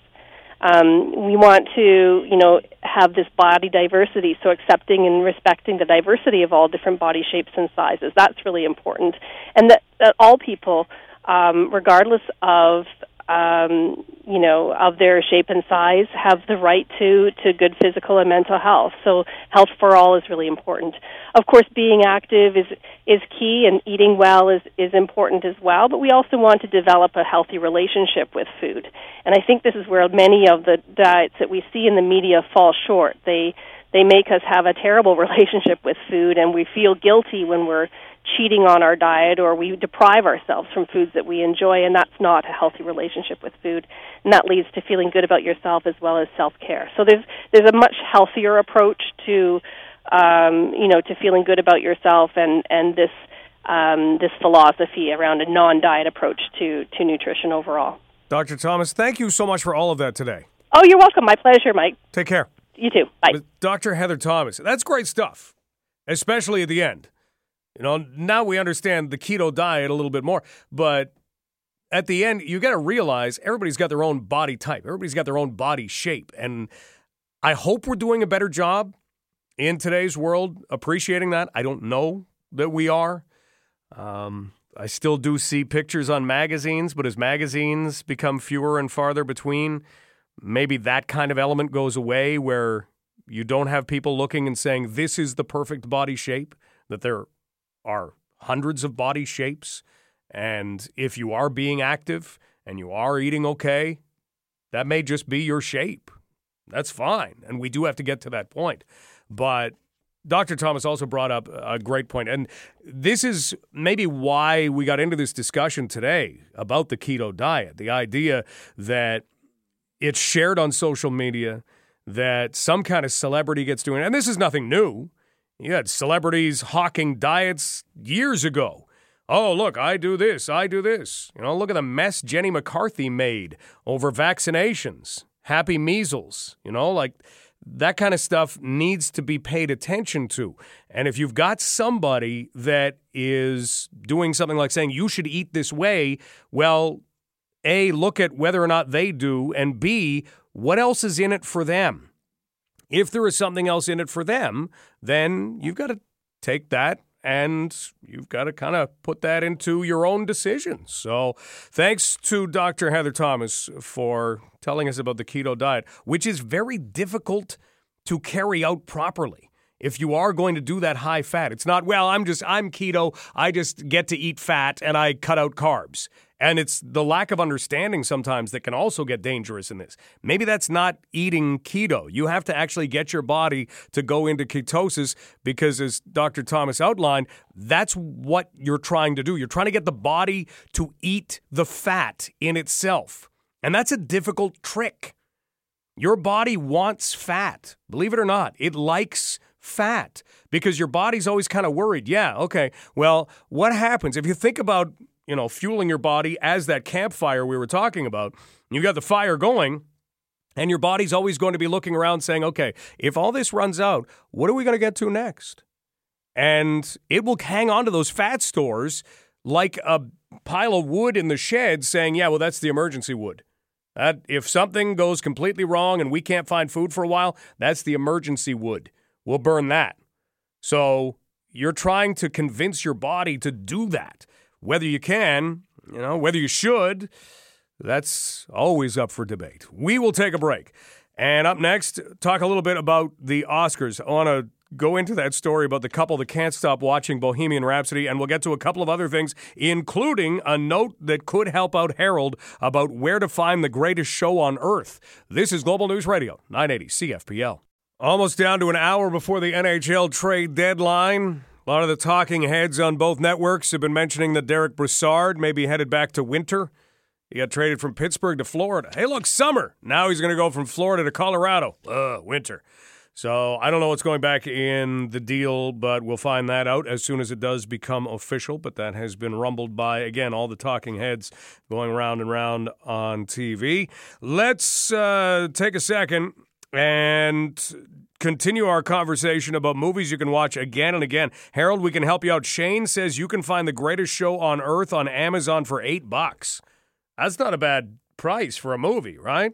Um, we want to, you know, have this body diversity, so accepting and respecting the diversity of all different body shapes and sizes. That's really important, and that, that all people, um, regardless of um, you know, of their shape and size have the right to, to good physical and mental health. So health for all is really important. Of course, being active is, is key and eating well is, is important as well, but we also want to develop a healthy relationship with food. And I think this is where many of the diets that we see in the media fall short. They, they make us have a terrible relationship with food and we feel guilty when we're cheating on our diet or we deprive ourselves from foods that we enjoy and that's not a healthy relationship with food. And that leads to feeling good about yourself as well as self-care. So there's there's a much healthier approach to um, you know to feeling good about yourself and and this um, this philosophy around a non-diet approach to to nutrition overall. Dr. Thomas thank you so much for all of that today. Oh you're welcome. My pleasure Mike. Take care. You too. Bye. With Dr. Heather Thomas that's great stuff especially at the end you know, now we understand the keto diet a little bit more, but at the end, you got to realize everybody's got their own body type. Everybody's got their own body shape. And I hope we're doing a better job in today's world appreciating that. I don't know that we are. Um, I still do see pictures on magazines, but as magazines become fewer and farther between, maybe that kind of element goes away where you don't have people looking and saying, this is the perfect body shape, that they're are hundreds of body shapes. And if you are being active and you are eating okay, that may just be your shape. That's fine. And we do have to get to that point. But Dr. Thomas also brought up a great point. And this is maybe why we got into this discussion today about the keto diet the idea that it's shared on social media, that some kind of celebrity gets doing it. And this is nothing new. You had celebrities hawking diets years ago. Oh, look, I do this, I do this. You know, look at the mess Jenny McCarthy made over vaccinations, happy measles. You know, like that kind of stuff needs to be paid attention to. And if you've got somebody that is doing something like saying you should eat this way, well, A, look at whether or not they do, and B, what else is in it for them? If there is something else in it for them, then you've got to take that and you've got to kind of put that into your own decisions. So, thanks to Dr. Heather Thomas for telling us about the keto diet, which is very difficult to carry out properly. If you are going to do that high fat, it's not, well, I'm just, I'm keto. I just get to eat fat and I cut out carbs. And it's the lack of understanding sometimes that can also get dangerous in this. Maybe that's not eating keto. You have to actually get your body to go into ketosis because, as Dr. Thomas outlined, that's what you're trying to do. You're trying to get the body to eat the fat in itself. And that's a difficult trick. Your body wants fat, believe it or not. It likes fat because your body's always kind of worried. Yeah, okay. Well, what happens if you think about you know, fueling your body as that campfire we were talking about. You got the fire going, and your body's always going to be looking around saying, okay, if all this runs out, what are we going to get to next? And it will hang on to those fat stores like a pile of wood in the shed saying, yeah, well, that's the emergency wood. That, if something goes completely wrong and we can't find food for a while, that's the emergency wood. We'll burn that. So you're trying to convince your body to do that. Whether you can, you know, whether you should, that's always up for debate. We will take a break. And up next, talk a little bit about the Oscars. I want to go into that story about the couple that can't stop watching Bohemian Rhapsody, and we'll get to a couple of other things, including a note that could help out Harold about where to find the greatest show on earth. This is Global News Radio, 980 CFPL. Almost down to an hour before the NHL trade deadline. A lot of the talking heads on both networks have been mentioning that Derek Brassard may be headed back to winter. He got traded from Pittsburgh to Florida. Hey, look, summer. Now he's going to go from Florida to Colorado. Ugh, winter. So I don't know what's going back in the deal, but we'll find that out as soon as it does become official. But that has been rumbled by, again, all the talking heads going round and round on TV. Let's uh, take a second and continue our conversation about movies you can watch again and again. Harold, we can help you out. Shane says you can find the greatest show on earth on Amazon for eight bucks. That's not a bad price for a movie, right?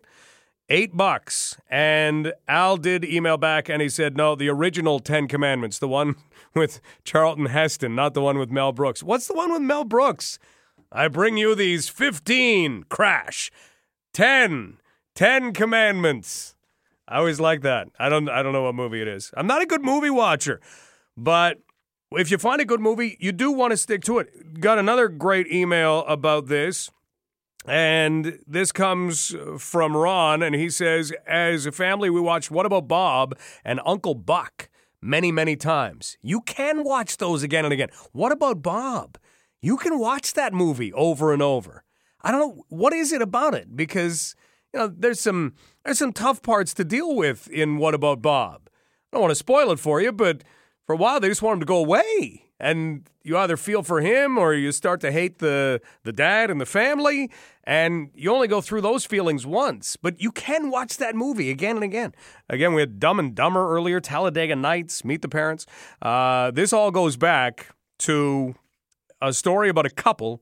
Eight bucks. And Al did email back and he said, no, the original Ten Commandments, the one with Charlton Heston, not the one with Mel Brooks. What's the one with Mel Brooks? I bring you these 15, crash. 10, 10 commandments. I always like that. I don't I don't know what movie it is. I'm not a good movie watcher, but if you find a good movie, you do want to stick to it. Got another great email about this. And this comes from Ron, and he says, As a family, we watched What About Bob and Uncle Buck many, many times. You can watch those again and again. What About Bob? You can watch that movie over and over. I don't know. What is it about it? Because you know, there's some there's some tough parts to deal with in What About Bob. I don't want to spoil it for you, but for a while they just want him to go away. And you either feel for him or you start to hate the the dad and the family, and you only go through those feelings once. But you can watch that movie again and again. Again, we had Dumb and Dumber earlier, Talladega Nights, Meet the Parents. Uh, this all goes back to a story about a couple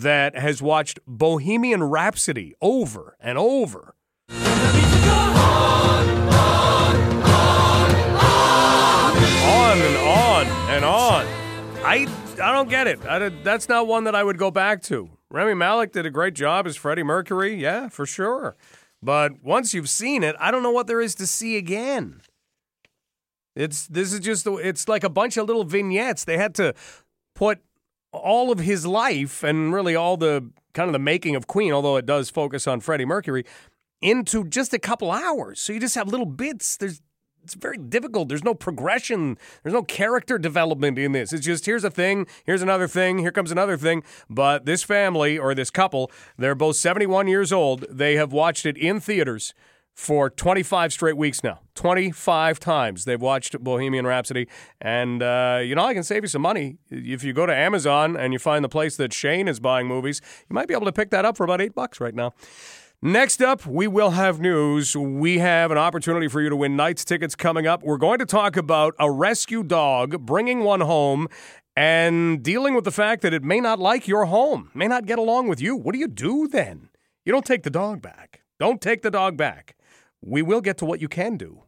that has watched Bohemian Rhapsody over and over. On, and on and on. I I don't get it. I, that's not one that I would go back to. Rami Malek did a great job as Freddie Mercury, yeah, for sure. But once you've seen it, I don't know what there is to see again. It's this is just it's like a bunch of little vignettes. They had to put all of his life and really all the kind of the making of Queen, although it does focus on Freddie Mercury, into just a couple hours. So you just have little bits. There's it's very difficult. There's no progression. There's no character development in this. It's just here's a thing, here's another thing, here comes another thing. But this family or this couple, they're both 71 years old. They have watched it in theaters for 25 straight weeks now. 25 times they've watched Bohemian Rhapsody. And, uh, you know, I can save you some money. If you go to Amazon and you find the place that Shane is buying movies, you might be able to pick that up for about eight bucks right now. Next up, we will have news. We have an opportunity for you to win Knights tickets coming up. We're going to talk about a rescue dog, bringing one home, and dealing with the fact that it may not like your home, may not get along with you. What do you do then? You don't take the dog back. Don't take the dog back we will get to what you can do.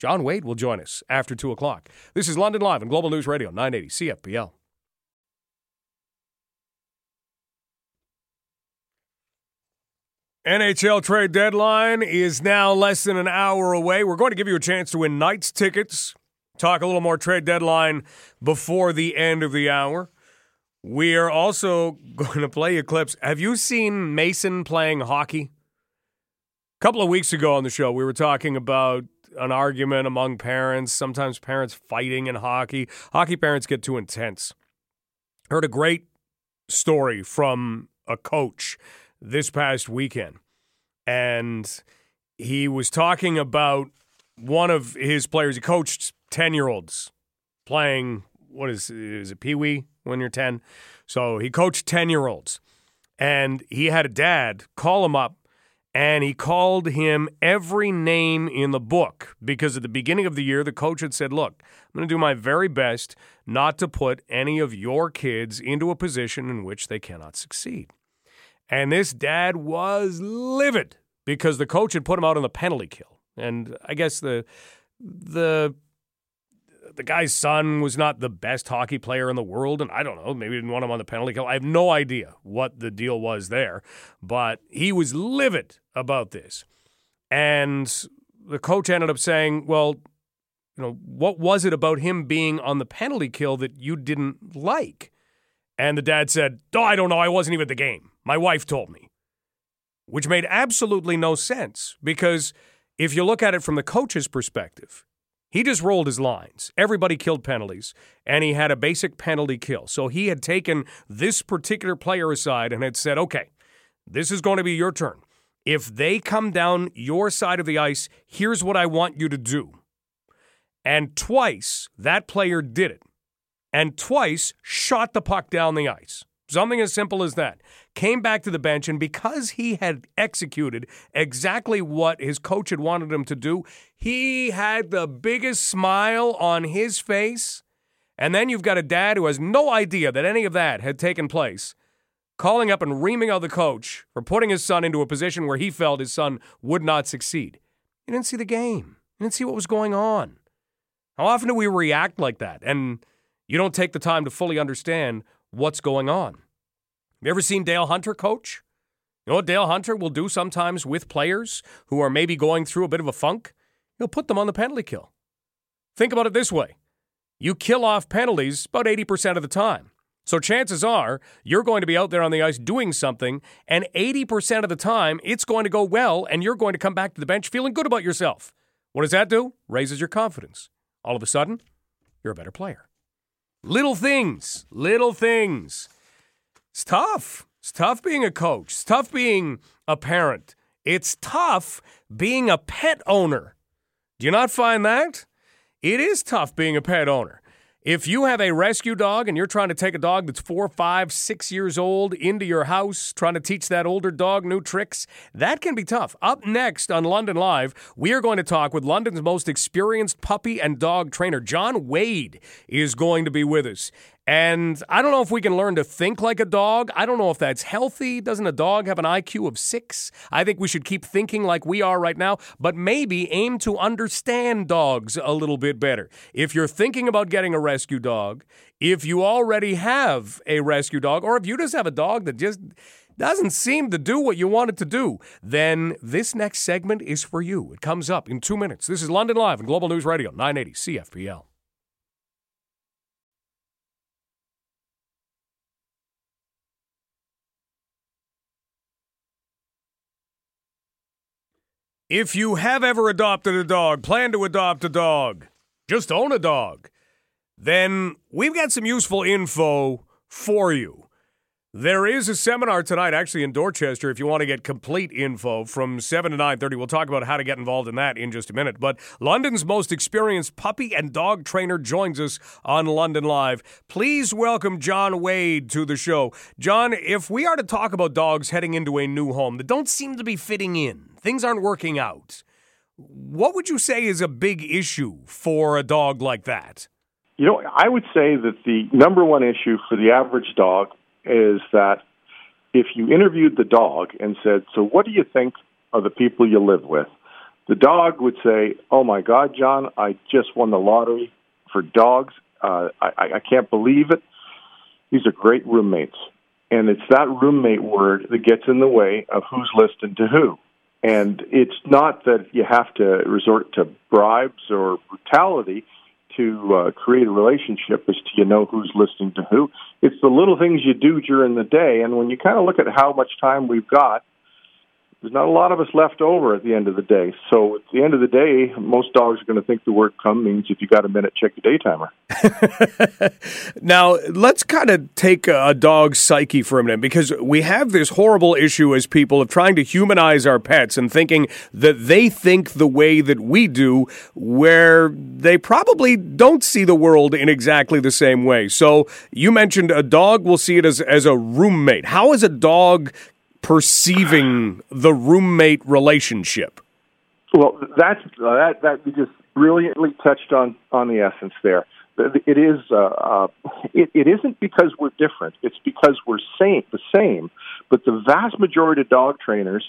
John Wade will join us after 2 o'clock. This is London Live on Global News Radio, 980 CFPL. NHL trade deadline is now less than an hour away. We're going to give you a chance to win Knights tickets. Talk a little more trade deadline before the end of the hour. We are also going to play you clips. Have you seen Mason playing hockey? Couple of weeks ago on the show, we were talking about an argument among parents, sometimes parents fighting in hockey. Hockey parents get too intense. Heard a great story from a coach this past weekend. And he was talking about one of his players. He coached 10 year olds playing, what is, is it, Pee Wee when you're 10? So he coached 10 year olds. And he had a dad call him up and he called him every name in the book because at the beginning of the year, the coach had said, Look, I'm going to do my very best not to put any of your kids into a position in which they cannot succeed. And this dad was livid because the coach had put him out on the penalty kill. And I guess the the the guy's son was not the best hockey player in the world, and I don't know, maybe didn't want him on the penalty kill. I have no idea what the deal was there, but he was livid about this. And the coach ended up saying, Well, you know, what was it about him being on the penalty kill that you didn't like? And the dad said, Oh, I don't know. I wasn't even at the game. My wife told me. Which made absolutely no sense because if you look at it from the coach's perspective, he just rolled his lines. Everybody killed penalties, and he had a basic penalty kill. So he had taken this particular player aside and had said, okay, this is going to be your turn. If they come down your side of the ice, here's what I want you to do. And twice that player did it and twice shot the puck down the ice. Something as simple as that. Came back to the bench, and because he had executed exactly what his coach had wanted him to do, he had the biggest smile on his face. And then you've got a dad who has no idea that any of that had taken place, calling up and reaming out the coach for putting his son into a position where he felt his son would not succeed. He didn't see the game, he didn't see what was going on. How often do we react like that? And you don't take the time to fully understand what's going on. You ever seen Dale Hunter coach? You know what Dale Hunter will do sometimes with players who are maybe going through a bit of a funk? He'll put them on the penalty kill. Think about it this way you kill off penalties about 80% of the time. So chances are you're going to be out there on the ice doing something, and 80% of the time it's going to go well, and you're going to come back to the bench feeling good about yourself. What does that do? Raises your confidence. All of a sudden, you're a better player. Little things, little things. It's tough. It's tough being a coach. It's tough being a parent. It's tough being a pet owner. Do you not find that? It is tough being a pet owner. If you have a rescue dog and you're trying to take a dog that's four, five, six years old into your house, trying to teach that older dog new tricks, that can be tough. Up next on London Live, we are going to talk with London's most experienced puppy and dog trainer. John Wade is going to be with us. And I don't know if we can learn to think like a dog. I don't know if that's healthy. Doesn't a dog have an IQ of six? I think we should keep thinking like we are right now, but maybe aim to understand dogs a little bit better. If you're thinking about getting a rescue dog, if you already have a rescue dog, or if you just have a dog that just doesn't seem to do what you want it to do, then this next segment is for you. It comes up in two minutes. This is London Live on Global News Radio, 980 CFPL. If you have ever adopted a dog, plan to adopt a dog, just own a dog, then we've got some useful info for you. There is a seminar tonight, actually in Dorchester, if you want to get complete info from 7 to 9.30. We'll talk about how to get involved in that in just a minute. But London's most experienced puppy and dog trainer joins us on London Live. Please welcome John Wade to the show. John, if we are to talk about dogs heading into a new home that don't seem to be fitting in, things aren't working out, what would you say is a big issue for a dog like that? You know, I would say that the number one issue for the average dog is that if you interviewed the dog and said, So what do you think of the people you live with? The dog would say, "Oh my God, John, I just won the lottery for dogs. Uh, I, I can't believe it." These are great roommates, and it's that roommate word that gets in the way of who's listening to who. And it's not that you have to resort to bribes or brutality to uh, create a relationship as to you know who's listening to who. It's the little things you do during the day. And when you kind of look at how much time we've got, there's not a lot of us left over at the end of the day. So at the end of the day, most dogs are going to think the word come means if you got a minute, check your day timer. now, let's kind of take a dog's psyche for a minute because we have this horrible issue as people of trying to humanize our pets and thinking that they think the way that we do, where they probably don't see the world in exactly the same way. So you mentioned a dog will see it as, as a roommate. How is a dog perceiving the roommate relationship? Well, that's uh, that that you just brilliantly touched on on the essence there. It is uh, uh, it, it isn't because we're different. It's because we're same the same. But the vast majority of dog trainers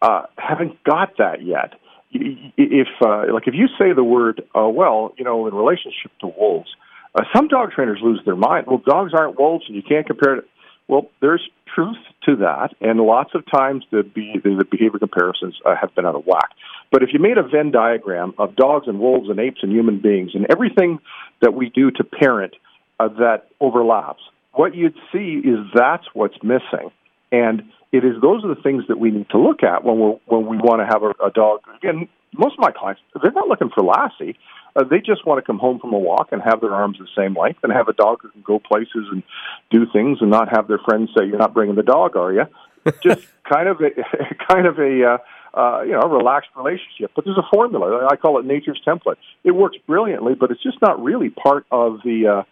uh, haven't got that yet. If uh, like if you say the word, uh, well, you know, in relationship to wolves, uh, some dog trainers lose their mind. Well, dogs aren't wolves, and you can't compare it. Well, there's truth to that, and lots of times the, be, the behavior comparisons uh, have been out of whack. But if you made a Venn diagram of dogs and wolves and apes and human beings and everything that we do to parent uh, that overlaps, what you'd see is that's what's missing. And it is those are the things that we need to look at when we when we want to have a, a dog. Again, most of my clients they're not looking for Lassie. Uh, they just want to come home from a walk and have their arms the same length and have a dog who can go places and do things and not have their friends say, "You're not bringing the dog, are you?" just kind of a kind of a uh, uh, you know relaxed relationship. But there's a formula. I call it nature's template. It works brilliantly, but it's just not really part of the uh,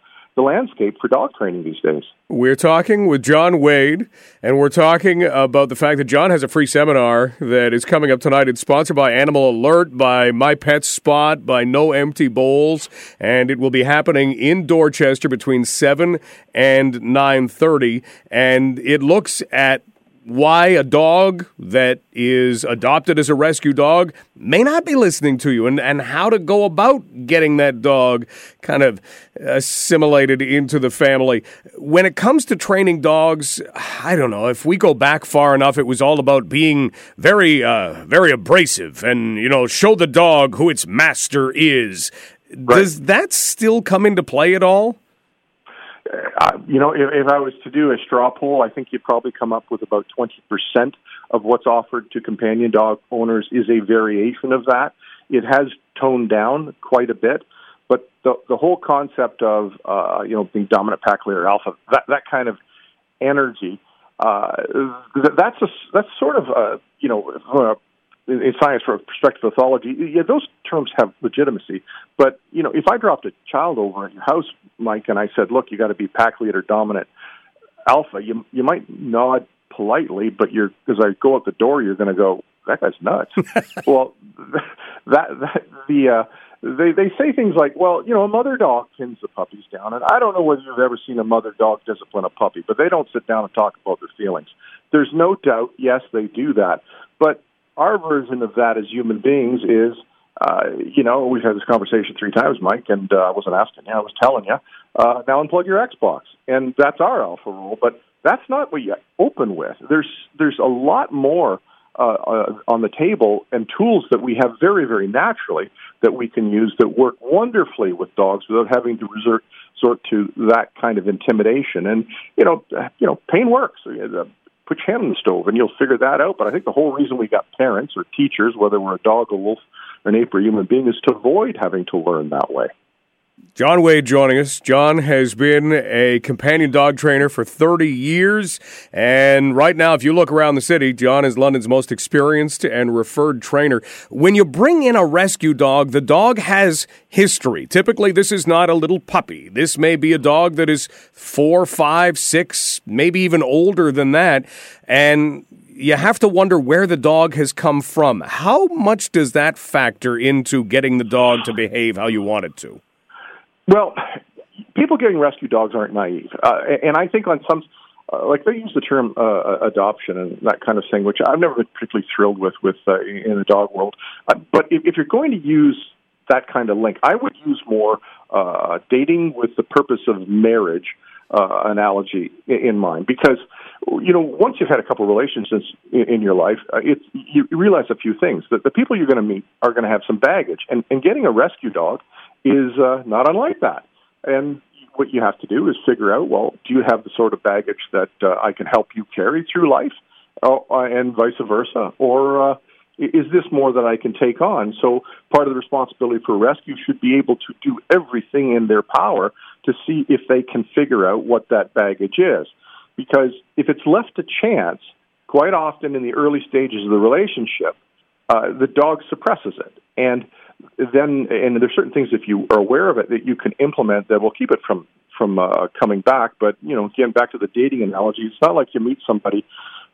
the landscape for dog training these days. We're talking with John Wade, and we're talking about the fact that John has a free seminar that is coming up tonight. It's sponsored by Animal Alert, by My Pet Spot, by No Empty Bowls, and it will be happening in Dorchester between 7 and 9.30, and it looks at why a dog that is adopted as a rescue dog may not be listening to you and, and how to go about getting that dog kind of assimilated into the family. When it comes to training dogs, I don't know. If we go back far enough, it was all about being very, uh, very abrasive and, you know, show the dog who its master is. Right. Does that still come into play at all? Uh, you know, if, if I was to do a straw poll, I think you'd probably come up with about 20% of what's offered to companion dog owners is a variation of that. It has toned down quite a bit, but the the whole concept of uh, you know being dominant pack leader alpha, that that kind of energy, uh, that's a that's sort of a you know in science from a perspective of pathology, yeah, those terms have legitimacy. But you know, if I dropped a child over at your house, Mike, and I said, "Look, you got to be pack leader dominant alpha," you you might nod politely, but you're as I go out the door, you're going to go, "That guy's nuts." well, that that the uh, they they say things like, "Well, you know, a mother dog pins the puppies down," and I don't know whether you've ever seen a mother dog discipline a puppy, but they don't sit down and talk about their feelings. There's no doubt, yes, they do that, but our version of that as human beings is, uh, you know, we've had this conversation three times, Mike, and uh, I wasn't asking you, I was telling you. Uh, now unplug your Xbox, and that's our alpha rule. But that's not what you open with. There's there's a lot more uh, uh, on the table and tools that we have very very naturally that we can use that work wonderfully with dogs without having to resort sort to that kind of intimidation. And you know, you know, pain works. Uh, put your hand on the stove and you'll figure that out. But I think the whole reason we got parents or teachers, whether we're a dog, a wolf, an ape, or human being, is to avoid having to learn that way. John Wade joining us. John has been a companion dog trainer for 30 years. And right now, if you look around the city, John is London's most experienced and referred trainer. When you bring in a rescue dog, the dog has history. Typically, this is not a little puppy. This may be a dog that is four, five, six, maybe even older than that. And you have to wonder where the dog has come from. How much does that factor into getting the dog to behave how you want it to? Well, people getting rescue dogs aren't naive, uh, and I think on some uh, like they use the term uh, adoption and that kind of thing, which I've never been particularly thrilled with with uh, in the dog world. Uh, but if, if you're going to use that kind of link, I would use more uh, dating with the purpose of marriage uh, analogy in mind. Because you know once you've had a couple of relationships in, in your life, uh, it's you realize a few things. That the people you're going to meet are going to have some baggage, and, and getting a rescue dog is uh, not unlike that. And what you have to do is figure out well, do you have the sort of baggage that uh, I can help you carry through life, oh, uh, and vice versa, or uh, is this more that I can take on? So part of the responsibility for rescue should be able to do everything in their power to see if they can figure out what that baggage is. Because if it's left to chance, quite often in the early stages of the relationship, uh, the dog suppresses it. And then, and there's certain things if you are aware of it that you can implement that will keep it from from uh, coming back. But you know, again, back to the dating analogy, it's not like you meet somebody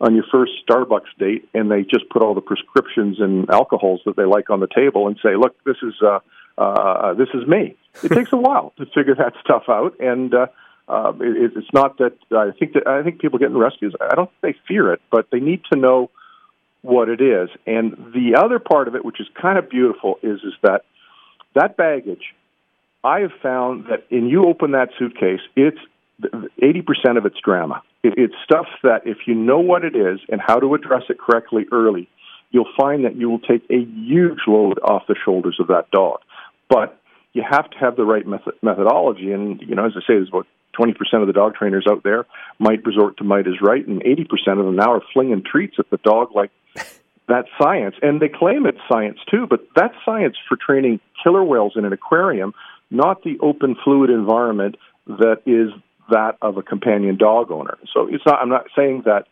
on your first Starbucks date and they just put all the prescriptions and alcohols that they like on the table and say, "Look, this is uh, uh, this is me." It takes a while to figure that stuff out, and uh, uh, it, it's not that I think that I think people getting rescues. I don't think they fear it, but they need to know what it is. And the other part of it, which is kind of beautiful, is is that that baggage. I have found that in you open that suitcase, it's eighty percent of it's drama. It's stuff that if you know what it is and how to address it correctly early, you'll find that you will take a huge load off the shoulders of that dog. But you have to have the right method- methodology. And, you know, as I say, there's about 20% of the dog trainers out there might resort to might is right, and 80% of them now are flinging treats at the dog like that's science. And they claim it's science too, but that's science for training killer whales in an aquarium, not the open fluid environment that is that of a companion dog owner. So it's not. I'm not saying that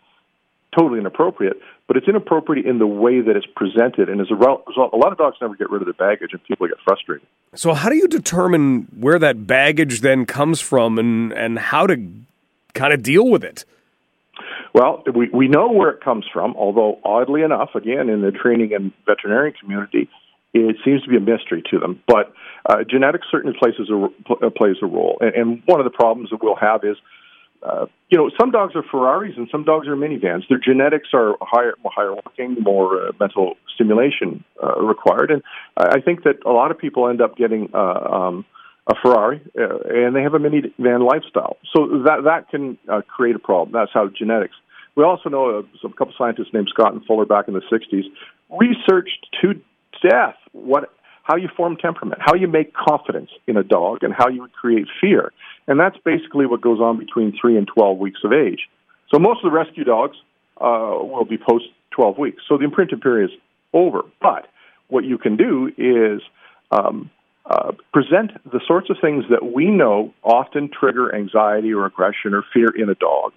totally inappropriate, but it's inappropriate in the way that it's presented. And as a result, a lot of dogs never get rid of their baggage, and people get frustrated. So, how do you determine where that baggage then comes from, and and how to kind of deal with it? Well, we, we know where it comes from, although oddly enough, again, in the training and veterinarian community, it seems to be a mystery to them. But uh, genetics certainly plays a, plays a role. And, and one of the problems that we'll have is, uh, you know, some dogs are Ferraris and some dogs are minivans. Their genetics are higher, higher working, more uh, mental stimulation uh, required. And I think that a lot of people end up getting uh, um, a Ferrari uh, and they have a minivan lifestyle. So that that can uh, create a problem. That's how genetics. We also know a, a couple scientists named Scott and Fuller back in the 60s researched to death what how you form temperament, how you make confidence in a dog, and how you create fear. And that's basically what goes on between three and 12 weeks of age. So most of the rescue dogs uh, will be post 12 weeks. So the imprinting period is over. But what you can do is um, uh, present the sorts of things that we know often trigger anxiety or aggression or fear in a dog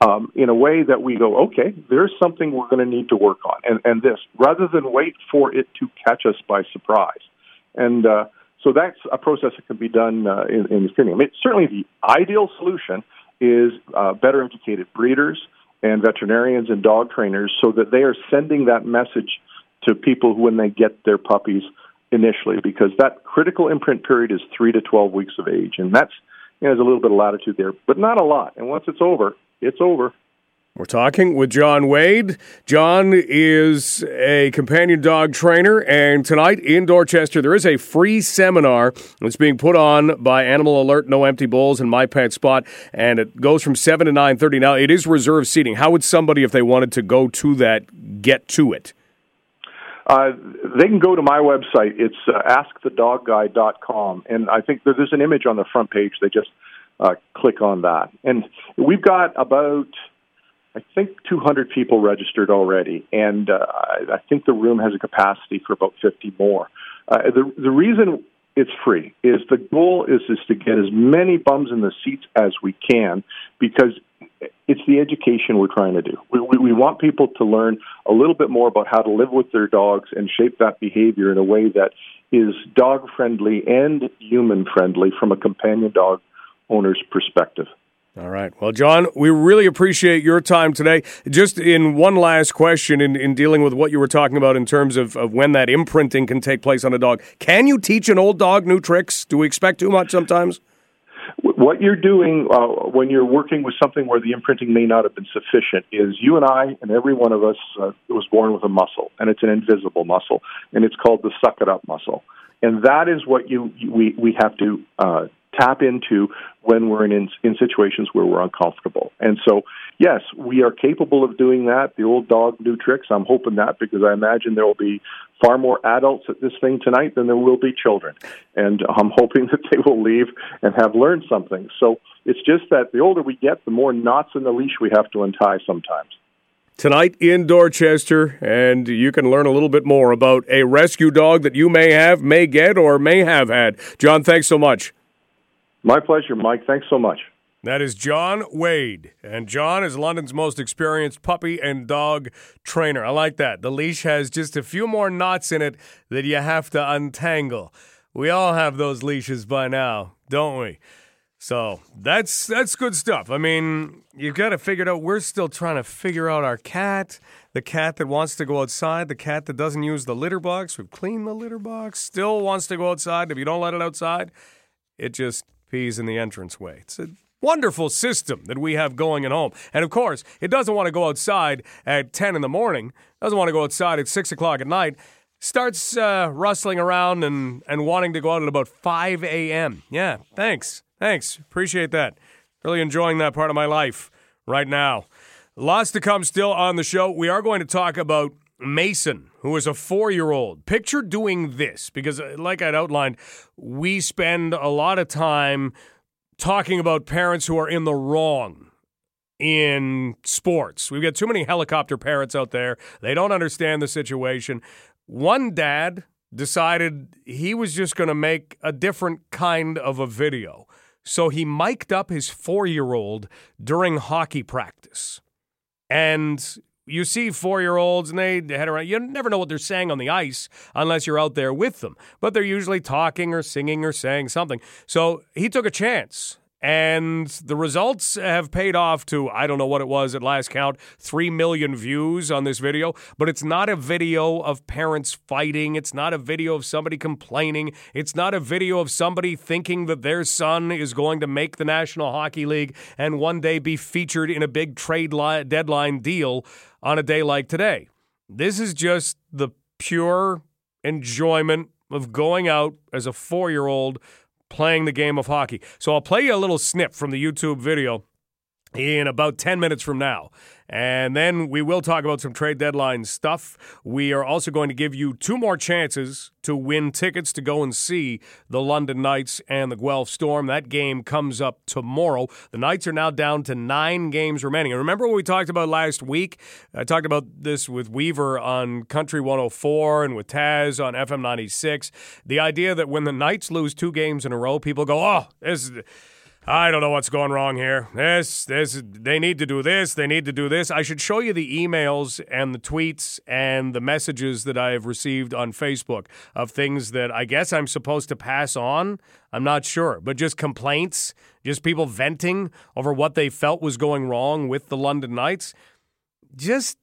um, in a way that we go, okay, there's something we're going to need to work on, and, and this, rather than wait for it to catch us by surprise. And uh, so that's a process that can be done uh, in, in the screening. I mean, certainly the ideal solution is uh, better educated breeders and veterinarians and dog trainers so that they are sending that message to people when they get their puppies initially, because that critical imprint period is three to 12 weeks of age. And that's, you know, there's a little bit of latitude there, but not a lot. And once it's over, it's over. We're talking with John Wade. John is a companion dog trainer, and tonight in Dorchester, there is a free seminar that's being put on by Animal Alert, No Empty Bowls, and My Pet Spot, and it goes from 7 to 9.30. Now, it is reserved seating. How would somebody, if they wanted to go to that, get to it? Uh, they can go to my website. It's uh, askthedogguy.com, and I think there's an image on the front page. They just uh, click on that. And we've got about, I think, 200 people registered already, and uh, I think the room has a capacity for about 50 more. Uh, the the reason it's free is the goal is is to get as many bums in the seats as we can because it's the education we're trying to do. We, we, we want people to learn a little bit more about how to live with their dogs and shape that behavior in a way that is dog friendly and human friendly from a companion dog owner's perspective. All right. Well, John, we really appreciate your time today. Just in one last question, in, in dealing with what you were talking about in terms of, of when that imprinting can take place on a dog, can you teach an old dog new tricks? Do we expect too much sometimes? What you're doing uh, when you're working with something where the imprinting may not have been sufficient is you and I and every one of us uh, was born with a muscle, and it's an invisible muscle, and it's called the suck it up muscle, and that is what you we we have to uh, tap into when we're in, in situations where we're uncomfortable. And so, yes, we are capable of doing that. The old dog new tricks. I'm hoping that because I imagine there will be far more adults at this thing tonight than there will be children. And I'm hoping that they will leave and have learned something. So it's just that the older we get, the more knots in the leash we have to untie sometimes tonight in Dorchester, and you can learn a little bit more about a rescue dog that you may have, may get, or may have had. John, thanks so much. My pleasure, Mike. Thanks so much. That is John Wade. And John is London's most experienced puppy and dog trainer. I like that. The leash has just a few more knots in it that you have to untangle. We all have those leashes by now, don't we? So that's that's good stuff. I mean, you've got to figure it out. We're still trying to figure out our cat, the cat that wants to go outside, the cat that doesn't use the litter box. We've cleaned the litter box, still wants to go outside. If you don't let it outside, it just pees in the entranceway. It's a wonderful system that we have going at home. And of course, it doesn't want to go outside at 10 in the morning, doesn't want to go outside at 6 o'clock at night. Starts uh, rustling around and, and wanting to go out at about 5 a.m. Yeah, thanks. Thanks. Appreciate that. Really enjoying that part of my life right now. Lots to come still on the show. We are going to talk about Mason, who is a four year old. Picture doing this because, uh, like I'd outlined, we spend a lot of time talking about parents who are in the wrong in sports. We've got too many helicopter parents out there. They don't understand the situation. One dad decided he was just going to make a different kind of a video. So he mic'd up his four year old during hockey practice. And you see four year olds and they head around. You never know what they're saying on the ice unless you're out there with them. But they're usually talking or singing or saying something. So he took a chance and the results have paid off to, I don't know what it was at last count, 3 million views on this video. But it's not a video of parents fighting. It's not a video of somebody complaining. It's not a video of somebody thinking that their son is going to make the National Hockey League and one day be featured in a big trade li- deadline deal on a day like today. This is just the pure enjoyment of going out as a four year old playing the game of hockey. So I'll play you a little snip from the YouTube video in about 10 minutes from now. And then we will talk about some trade deadline stuff. We are also going to give you two more chances to win tickets to go and see the London Knights and the Guelph Storm. That game comes up tomorrow. The Knights are now down to nine games remaining. And remember what we talked about last week? I talked about this with Weaver on Country 104 and with Taz on FM 96. The idea that when the Knights lose two games in a row, people go, oh, this is I don't know what's going wrong here. This, this, they need to do this. They need to do this. I should show you the emails and the tweets and the messages that I have received on Facebook of things that I guess I'm supposed to pass on. I'm not sure, but just complaints, just people venting over what they felt was going wrong with the London Knights. Just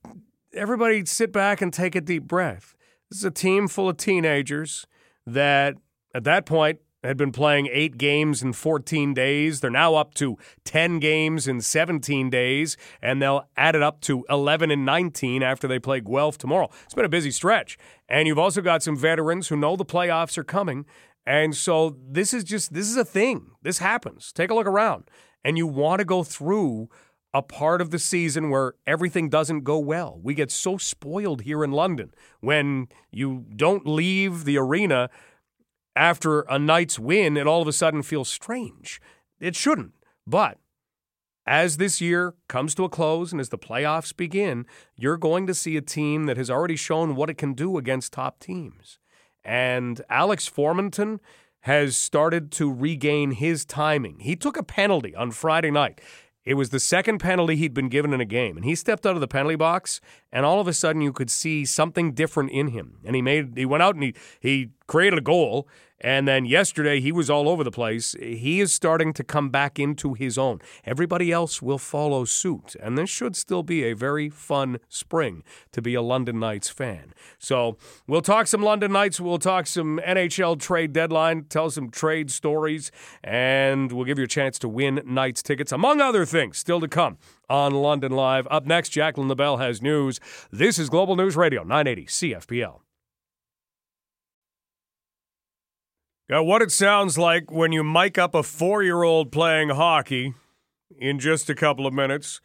everybody sit back and take a deep breath. This is a team full of teenagers that at that point had been playing eight games in 14 days. They're now up to 10 games in 17 days, and they'll add it up to 11 and 19 after they play Guelph tomorrow. It's been a busy stretch. And you've also got some veterans who know the playoffs are coming. And so this is just, this is a thing. This happens. Take a look around. And you want to go through a part of the season where everything doesn't go well. We get so spoiled here in London when you don't leave the arena after a night's win, it all of a sudden feels strange. It shouldn't. But as this year comes to a close and as the playoffs begin, you're going to see a team that has already shown what it can do against top teams. And Alex Formenton has started to regain his timing. He took a penalty on Friday night. It was the second penalty he'd been given in a game, and he stepped out of the penalty box, and all of a sudden you could see something different in him. And he made he went out and he he created a goal, and then yesterday he was all over the place. He is starting to come back into his own. Everybody else will follow suit, and this should still be a very fun spring to be a London Knights fan. So we'll talk some London Knights, we'll talk some NHL trade deadline, tell some trade stories, and we'll give you a chance to win Knights tickets, among other things, still to come on London Live. Up next, Jacqueline LaBelle has news. This is Global News Radio, 980 CFPL. Got what it sounds like when you mic up a four year old playing hockey in just a couple of minutes.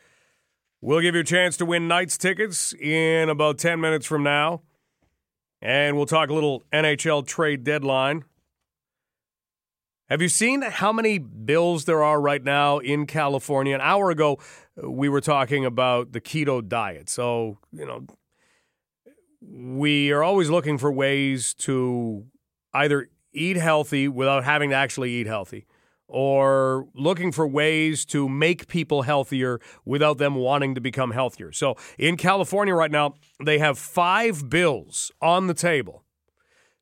We'll give you a chance to win Knights tickets in about 10 minutes from now. And we'll talk a little NHL trade deadline. Have you seen how many bills there are right now in California? An hour ago, we were talking about the keto diet. So, you know, we are always looking for ways to either eat healthy without having to actually eat healthy or looking for ways to make people healthier without them wanting to become healthier. So in California right now, they have five bills on the table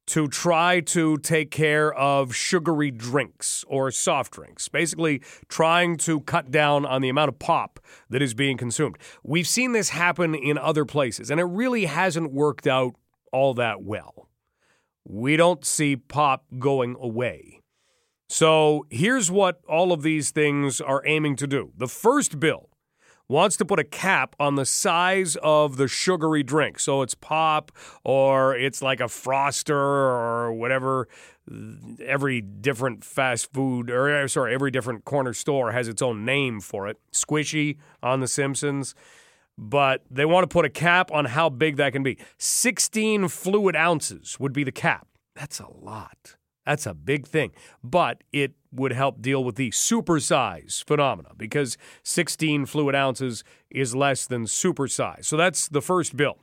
to try to take care of sugary drinks or soft drinks, basically trying to cut down on the amount of pop that is being consumed. We've seen this happen in other places, and it really hasn't worked out all that well we don't see pop going away. So here's what all of these things are aiming to do. The first bill wants to put a cap on the size of the sugary drink. So it's pop or it's like a froster or whatever every different fast food or eh, sorry, every different corner store has its own name for it. Squishee on the Simpsons but they want to put a cap on how big that can be. 16 fluid ounces would be the cap. That's a lot. That's a big thing. But it would help deal with the supersize phenomena because 16 fluid ounces is less than supersize. So that's the first bill.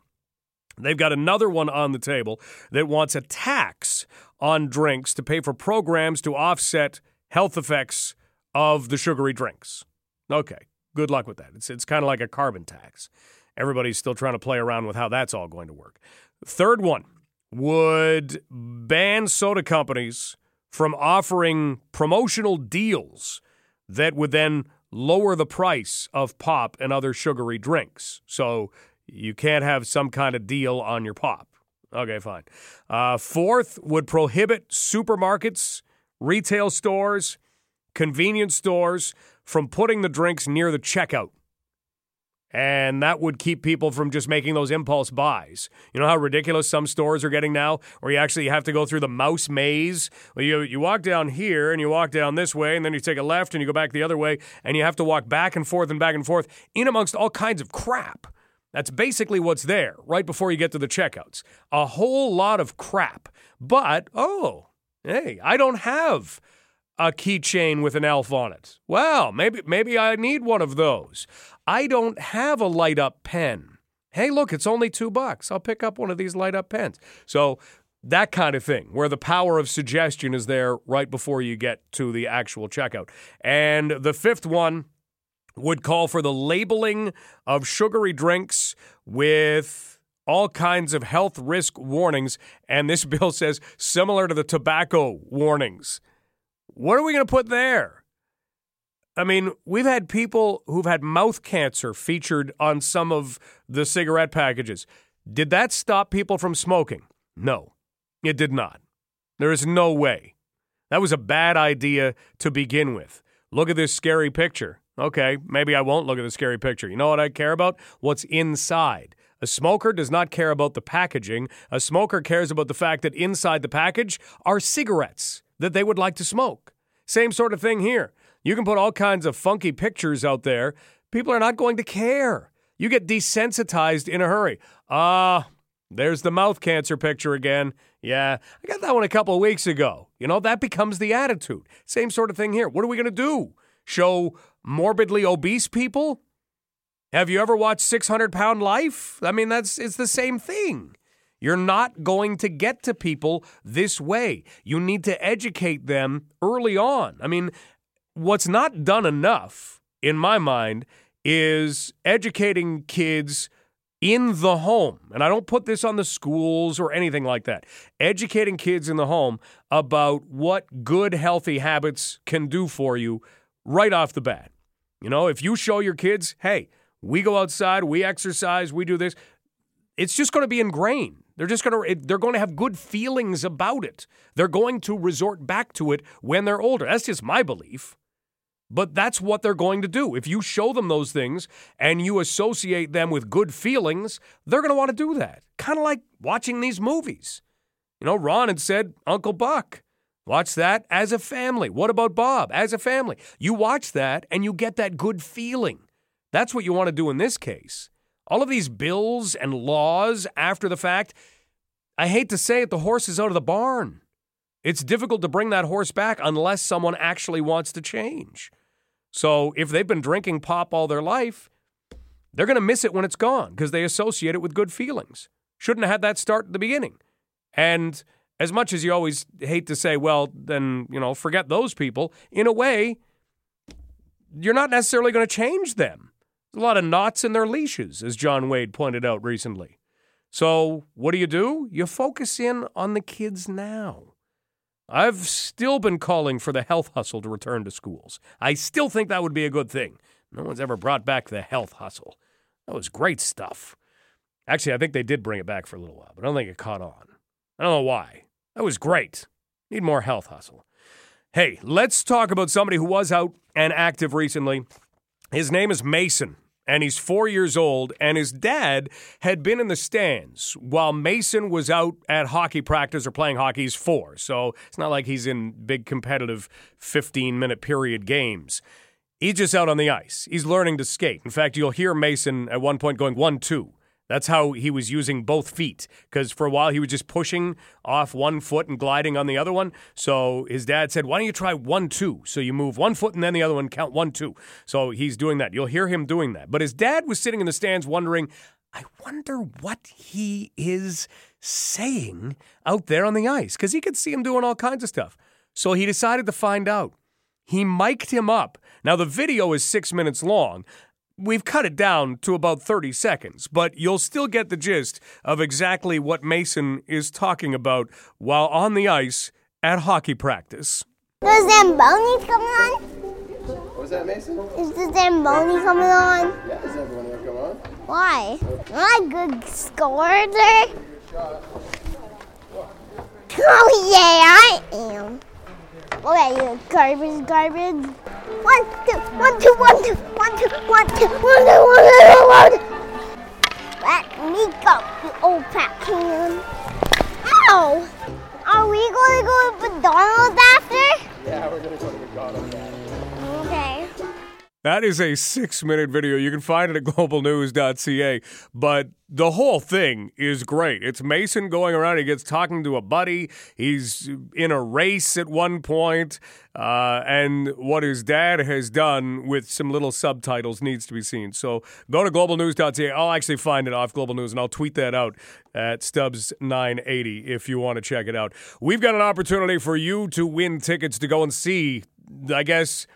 They've got another one on the table that wants a tax on drinks to pay for programs to offset health effects of the sugary drinks. Okay, good luck with that. It's, it's kind of like a carbon tax. Everybody's still trying to play around with how that's all going to work. Third one would ban soda companies from offering promotional deals that would then lower the price of pop and other sugary drinks. So you can't have some kind of deal on your pop. Okay, fine. Uh, fourth, would prohibit supermarkets, retail stores, convenience stores from putting the drinks near the checkout. And that would keep people from just making those impulse buys. You know how ridiculous some stores are getting now, where you actually have to go through the mouse maze? Well, you, you walk down here and you walk down this way, and then you take a left and you go back the other way, and you have to walk back and forth and back and forth in amongst all kinds of crap. That's basically what's there right before you get to the checkouts. A whole lot of crap. But, oh, hey, I don't have a keychain with an elf on it. Well, maybe maybe I need one of those. I don't have a light up pen. Hey, look, it's only 2 bucks. I'll pick up one of these light up pens. So, that kind of thing, where the power of suggestion is there right before you get to the actual checkout. And the fifth one would call for the labeling of sugary drinks with all kinds of health risk warnings. And this bill says similar to the tobacco warnings. What are we going to put there? I mean, we've had people who've had mouth cancer featured on some of the cigarette packages. Did that stop people from smoking? No, it did not. There is no way. That was a bad idea to begin with. Look at this scary picture. Okay, maybe I won't look at the scary picture. You know what I care about? What's inside. A smoker does not care about the packaging. A smoker cares about the fact that inside the package are cigarettes that they would like to smoke. Same sort of thing here. You can put all kinds of funky pictures out there. People are not going to care. You get desensitized in a hurry. Ah, uh, there's the mouth cancer picture again. Yeah, I got that one a couple weeks ago. You know, that becomes the attitude. Same sort of thing here. What are we going to do? Show morbidly obese people? Have you ever watched 600 Pound Life? I mean, that's it's the same thing. You're not going to get to people this way. You need to educate them early on. I mean, what's not done enough, in my mind, is educating kids in the home, and I don't put this on the schools or anything like that, educating kids in the home about what good, healthy habits can do for you right off the bat. You know, if you show your kids, hey, we go outside, we exercise, we do this, it's just going to be ingrained. They're just going to they're going to have good feelings about it. They're going to resort back to it when they're older. That's just my belief. But that's what they're going to do. If you show them those things and you associate them with good feelings, they're going to want to do that. Kind of like watching these movies. You know, Ron had said Uncle Buck. Watch that as a family. What about Bob? As a family. You watch that and you get that good feeling. That's what you want to do in this case. All of these bills and laws after the fact, I hate to say it, the horse is out of the barn. It's difficult to bring that horse back unless someone actually wants to change. So if they've been drinking pop all their life, they're going to miss it when it's gone because they associate it with good feelings. Shouldn't have had that start at the beginning. And as much as you always hate to say, well, then, you know, forget those people, in a way, you're not necessarily going to change them. A lot of knots in their leashes, as John Wade pointed out recently. So, what do you do? You focus in on the kids now. I've still been calling for the health hustle to return to schools. I still think that would be a good thing. No one's ever brought back the health hustle. That was great stuff. Actually, I think they did bring it back for a little while, but I don't think it caught on. I don't know why. That was great. Need more health hustle. Hey, let's talk about somebody who was out and active recently. His name is Mason and he's four years old, and his dad had been in the stands while Mason was out at hockey practice or playing hockey. He's four, so it's not like he's in big competitive 15 minute period games. He's just out on the ice. He's learning to skate. In fact, you'll hear Mason at one point going one, two. That's how he was using both feet because for a while he was just pushing off one foot and gliding on the other one. So his dad said, Why don't you try one, two? So you move one foot and then the other one, count one, two. So he's doing that. You'll hear him doing that. But his dad was sitting in the stands wondering, I wonder what he is saying out there on the ice because he could see him doing all kinds of stuff. So he decided to find out. He mic'd him up. Now, the video is six minutes long, We've cut it down to about 30 seconds, but you'll still get the gist of exactly what Mason is talking about while on the ice at hockey practice. The Zamboni coming on? What was that, Mason? Is the Zamboni coming on? Yeah, the Zamboni will come on. Why? Am I a good scorer? Oh, yeah, I am. Oh, okay, you garbage, garbage. One, two, one, two, one, two, one, two, one, two, one, two, one, two, one, two. Let me go, you old fat can. Ow! Are we going to go to McDonald's after? Yeah, we're going to go to McDonald's Okay. That is a six minute video. You can find it at globalnews.ca. But the whole thing is great. It's Mason going around. He gets talking to a buddy. He's in a race at one point, uh, and what his dad has done with some little subtitles needs to be seen. So go to globalnews.ca. I'll actually find it off Global News, and I'll tweet that out at Stubbs980 if you want to check it out. We've got an opportunity for you to win tickets to go and see, I guess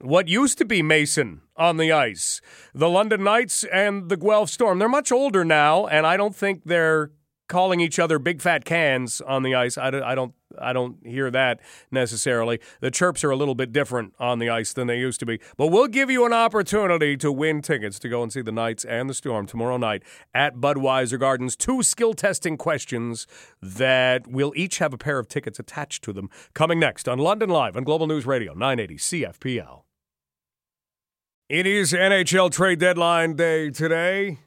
what used to be Mason on the ice. The London Knights and the Guelph Storm. They're much older now, and I don't think they're calling each other big fat cans on the ice. I don't, I don't, I don't hear that necessarily. The chirps are a little bit different on the ice than they used to be. But we'll give you an opportunity to win tickets to go and see the Knights and the Storm tomorrow night at Budweiser Gardens. Two skill testing questions that will each have a pair of tickets attached to them. Coming next on London Live on Global News Radio 980 CFPL. It is NHL trade deadline day today.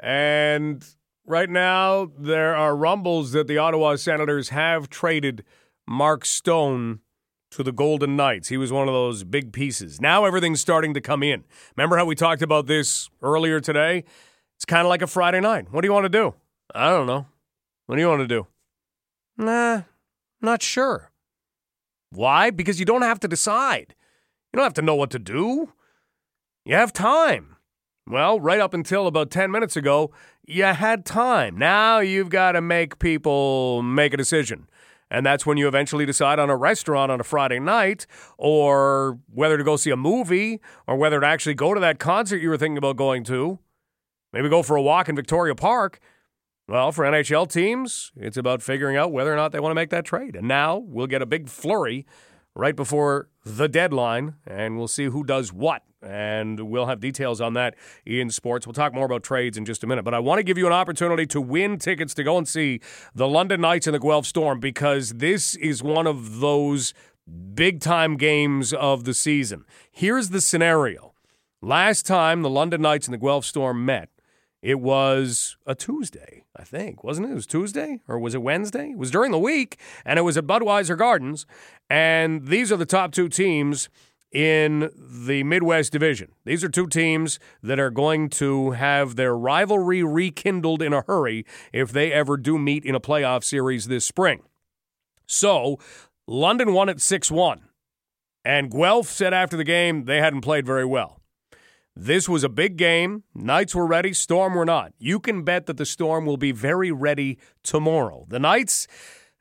And right now, there are rumbles that the Ottawa Senators have traded Mark Stone to the Golden Knights. He was one of those big pieces. Now everything's starting to come in. Remember how we talked about this earlier today? It's kind of like a Friday night. What do you want to do? I don't know. What do you want to do? Nah, not sure. Why? Because you don't have to decide. You don't have to know what to do. You have time. Well, right up until about 10 minutes ago, you had time. Now you've got to make people make a decision. And that's when you eventually decide on a restaurant on a Friday night, or whether to go see a movie, or whether to actually go to that concert you were thinking about going to. Maybe go for a walk in Victoria Park. Well, for NHL teams, it's about figuring out whether or not they want to make that trade. And now we'll get a big flurry right before the deadline, and we'll see who does what. And we'll have details on that in sports. We'll talk more about trades in just a minute. But I want to give you an opportunity to win tickets to go and see the London Knights and the Guelph Storm because this is one of those big time games of the season. Here's the scenario last time the London Knights and the Guelph Storm met, it was a Tuesday, I think, wasn't it? It was Tuesday or was it Wednesday? It was during the week, and it was at Budweiser Gardens. And these are the top two teams in the Midwest Division. These are two teams that are going to have their rivalry rekindled in a hurry if they ever do meet in a playoff series this spring. So, London won at 6 1. And Guelph said after the game they hadn't played very well. This was a big game. Knights were ready, Storm were not. You can bet that the Storm will be very ready tomorrow. The Knights,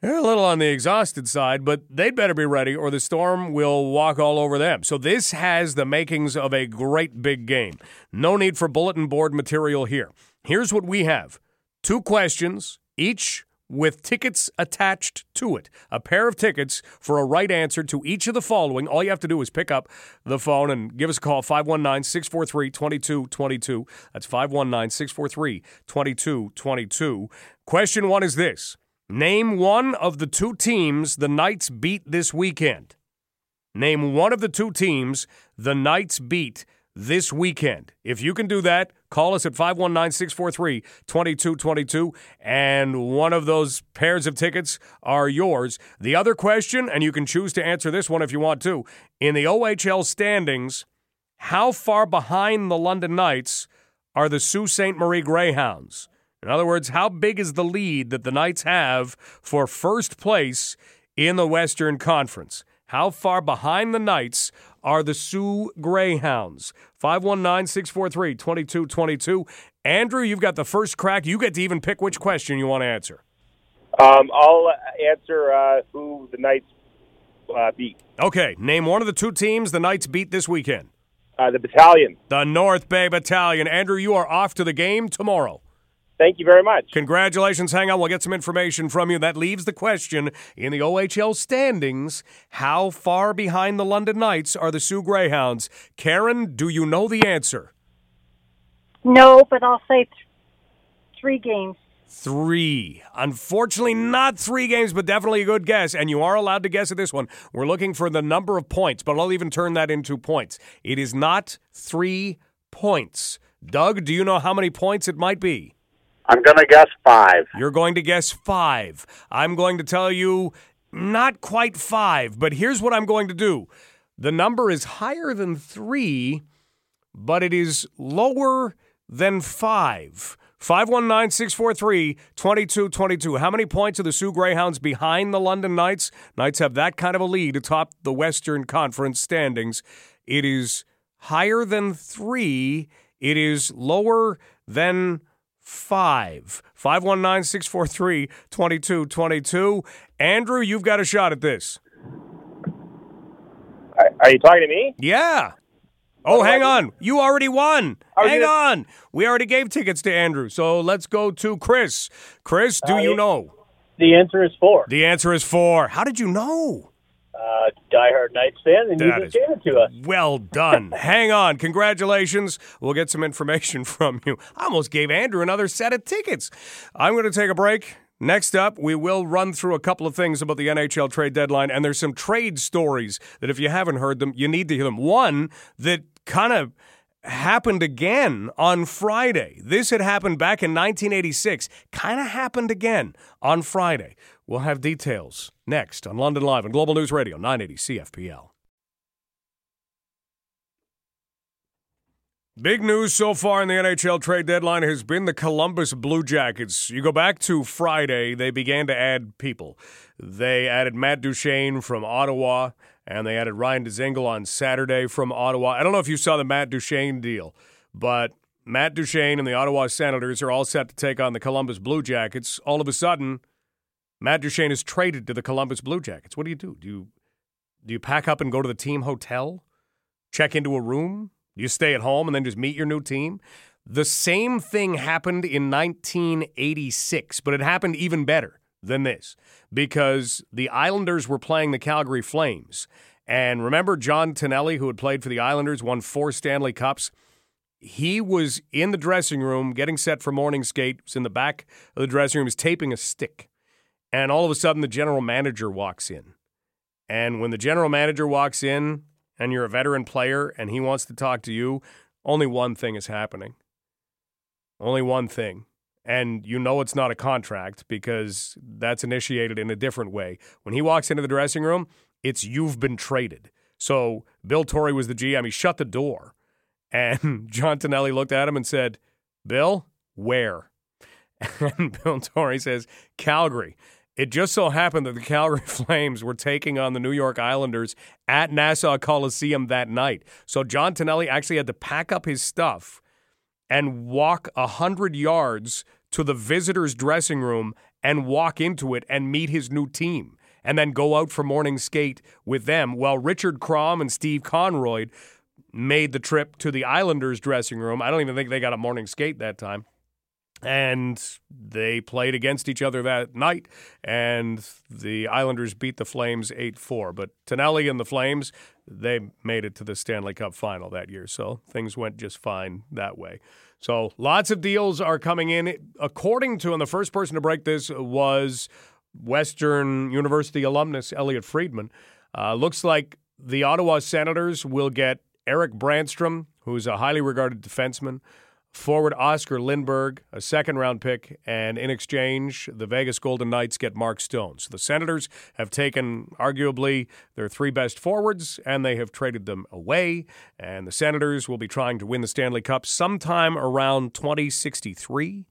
they're a little on the exhausted side, but they'd better be ready or the Storm will walk all over them. So this has the makings of a great big game. No need for bulletin board material here. Here's what we have two questions, each with tickets attached to it. A pair of tickets for a right answer to each of the following. All you have to do is pick up the phone and give us a call 519 643 2222. That's 519 643 2222. Question one is this Name one of the two teams the Knights beat this weekend. Name one of the two teams the Knights beat this weekend. If you can do that, call us at 519 643 2222, and one of those pairs of tickets are yours. The other question, and you can choose to answer this one if you want to, in the OHL standings, how far behind the London Knights are the Sault Ste. Marie Greyhounds? In other words, how big is the lead that the Knights have for first place in the Western Conference? How far behind the Knights are the Soo Greyhounds? 519 643 2222. Andrew, you've got the first crack. You get to even pick which question you want to answer. Um, I'll answer uh, who the Knights uh, beat. Okay, name one of the two teams the Knights beat this weekend. Uh, the Battalion. The North Bay Battalion. Andrew, you are off to the game tomorrow. Thank you very much. Congratulations. Hang on. We'll get some information from you. That leaves the question in the OHL standings how far behind the London Knights are the Soo Greyhounds? Karen, do you know the answer? No, but I'll say th- three games. Three. Unfortunately, not three games, but definitely a good guess. And you are allowed to guess at this one. We're looking for the number of points, but I'll even turn that into points. It is not three points. Doug, do you know how many points it might be? I'm going to guess five. You're going to guess five. I'm going to tell you not quite five, but here's what I'm going to do. The number is higher than three, but it is lower than five. 519 643 2222. How many points are the Soo Greyhounds behind the London Knights? Knights have that kind of a lead atop the Western Conference standings. It is higher than three, it is lower than five. 519 643 2222. Andrew, you've got a shot at this. Are, you talking to me? Yeah. Oh, hang on. You already won. Hang gonna- on. We already gave tickets to Andrew. So let's go to Chris. Chris, do Uh, you know? The answer is four. The answer is four. How did you know? Uh, diehard Knights fan, and you just gave it to us. Well done. Hang on. Congratulations. We'll get some information from you. I almost gave Andrew another set of tickets. I'm going to take a break. Next up, we will run through a couple of things about the NHL trade deadline, and there's some trade stories that if you haven't heard them, you need to hear them. One that kind of happened again on Friday. This had happened back in 1986, kind of happened again on Friday. We'll have details next on London Live on Global News Radio 980 CFPL. Big news so far in the NHL trade deadline has been the Columbus Blue Jackets. You go back to Friday, they began to add people. They added Matt Duchene from Ottawa, and they added Ryan Dzingel on Saturday from Ottawa. I don't know if you saw the Matt Duchene deal, but Matt Duchene and the Ottawa Senators are all set to take on the Columbus Blue Jackets. All of a sudden, Matt Duchene is traded to the Columbus Blue Jackets. What do you do? Do you do you pack up and go to the team hotel? Check into a room? Do you stay at home and then just meet your new team? The same thing happened in 1986, but it happened even better than this because the Islanders were playing the Calgary Flames. And remember John Tonelli, who had played for the Islanders, won four Stanley Cups? He was in the dressing room getting set for morning skate, was in the back of the dressing room, was taping a stick. And all of a sudden, the general manager walks in. And when the general manager walks in and you're a veteran player and he wants to talk to you, only one thing is happening. Only one thing. And you know it's not a contract because that's initiated in a different way. When he walks into the dressing room, it's you've been traded. So Bill Torrey was the GM. He shut the door. And John Tonelli looked at him and said, Bill, where? And Bill Torrey says, Calgary. It just so happened that the Calgary Flames were taking on the New York Islanders at Nassau Coliseum that night. So John Tonelli actually had to pack up his stuff and walk a 100 yards to the visitors' dressing room and walk into it and meet his new team and then go out for morning skate with them while Richard Kromm and Steve Konroyd made the trip to the Islanders' dressing room. I don't even think they got a morning skate that time and they played against each other that night, and the Islanders beat the Flames 8 4. But Tonelli and the Flames, they made it to the Stanley Cup final that year, so things went just fine that way. So lots of deals are coming in. According to, and the first person to break this was Western University alumnus Elliotte Friedman. Uh, looks like the Ottawa Senators will get Erik Brannstrom, who's a highly regarded defenseman forward Oscar Lindberg, a second round pick, and in exchange, the Vegas Golden Knights get Mark Stone. So the Senators have taken arguably their three best forwards and they have traded them away. And the Senators will be trying to win the Stanley Cup sometime around 2063.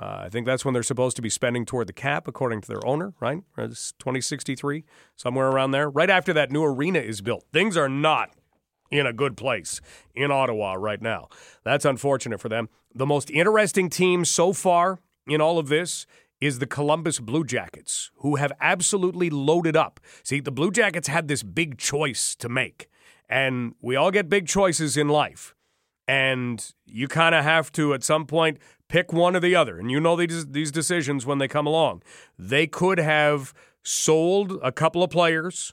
Uh, I think that's when they're supposed to be spending toward the cap, according to their owner, right? It's 2063, somewhere around there. Right after that new arena is built. Things are not in a good place in Ottawa right now. That's unfortunate for them. The most interesting team so far in all of this is the Columbus Blue Jackets, who have absolutely loaded up. See, the Blue Jackets had this big choice to make, and we all get big choices in life. And you kind of have to, at some point, pick one or the other. And you know these, these decisions when they come along. They could have sold a couple of players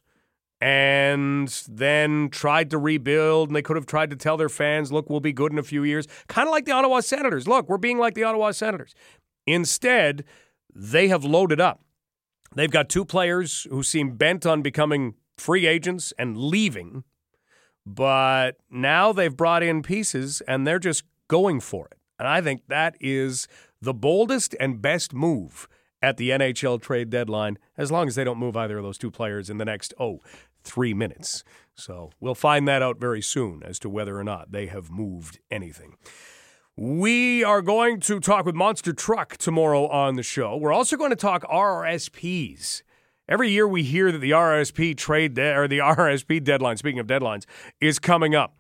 and then tried to rebuild. And they could have tried to tell their fans, look, we'll be good in a few years. Kind of like the Ottawa Senators. Look, we're being like the Ottawa Senators. Instead, they have loaded up. They've got two players who seem bent on becoming free agents and leaving, but now they've brought in pieces and they're just going for it. And I think that is the boldest and best move at the NHL trade deadline, as long as they don't move either of those two players in the next, oh, three minutes. So we'll find that out very soon as to whether or not they have moved anything. We are going to talk with Monster Truck tomorrow on the show. We're also going to talk RRSPs. Every year we hear that the RRSP trade de- or the RRSP deadline, speaking of deadlines, is coming up.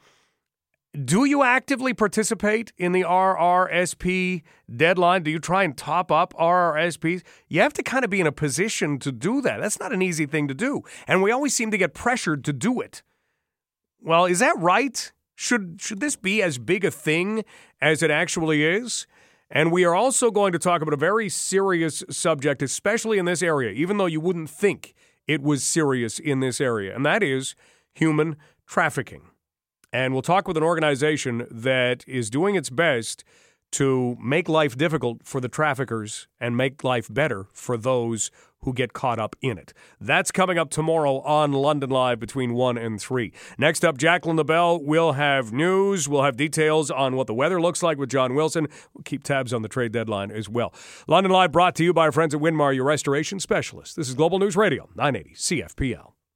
Do you actively participate in the RRSP deadline? Do you try and top up RRSPs? You have to kind of be in a position to do that. That's not an easy thing to do. And we always seem to get pressured to do it. Well, is that right? Should should this be as big a thing as it actually is? And we are also going to talk about a very serious subject, especially in this area, even though you wouldn't think it was serious in this area, and that is human trafficking. And we'll talk with an organization that is doing its best to make life difficult for the traffickers and make life better for those who get caught up in it. That's coming up tomorrow on London Live between 1 and 3. Next up, Jacqueline LaBelle will have news. We'll have details on what the weather looks like with John Wilson. We'll keep tabs on the trade deadline as well. London Live brought to you by our friends at Winmar, your restoration specialist. This is Global News Radio, 980 CFPL.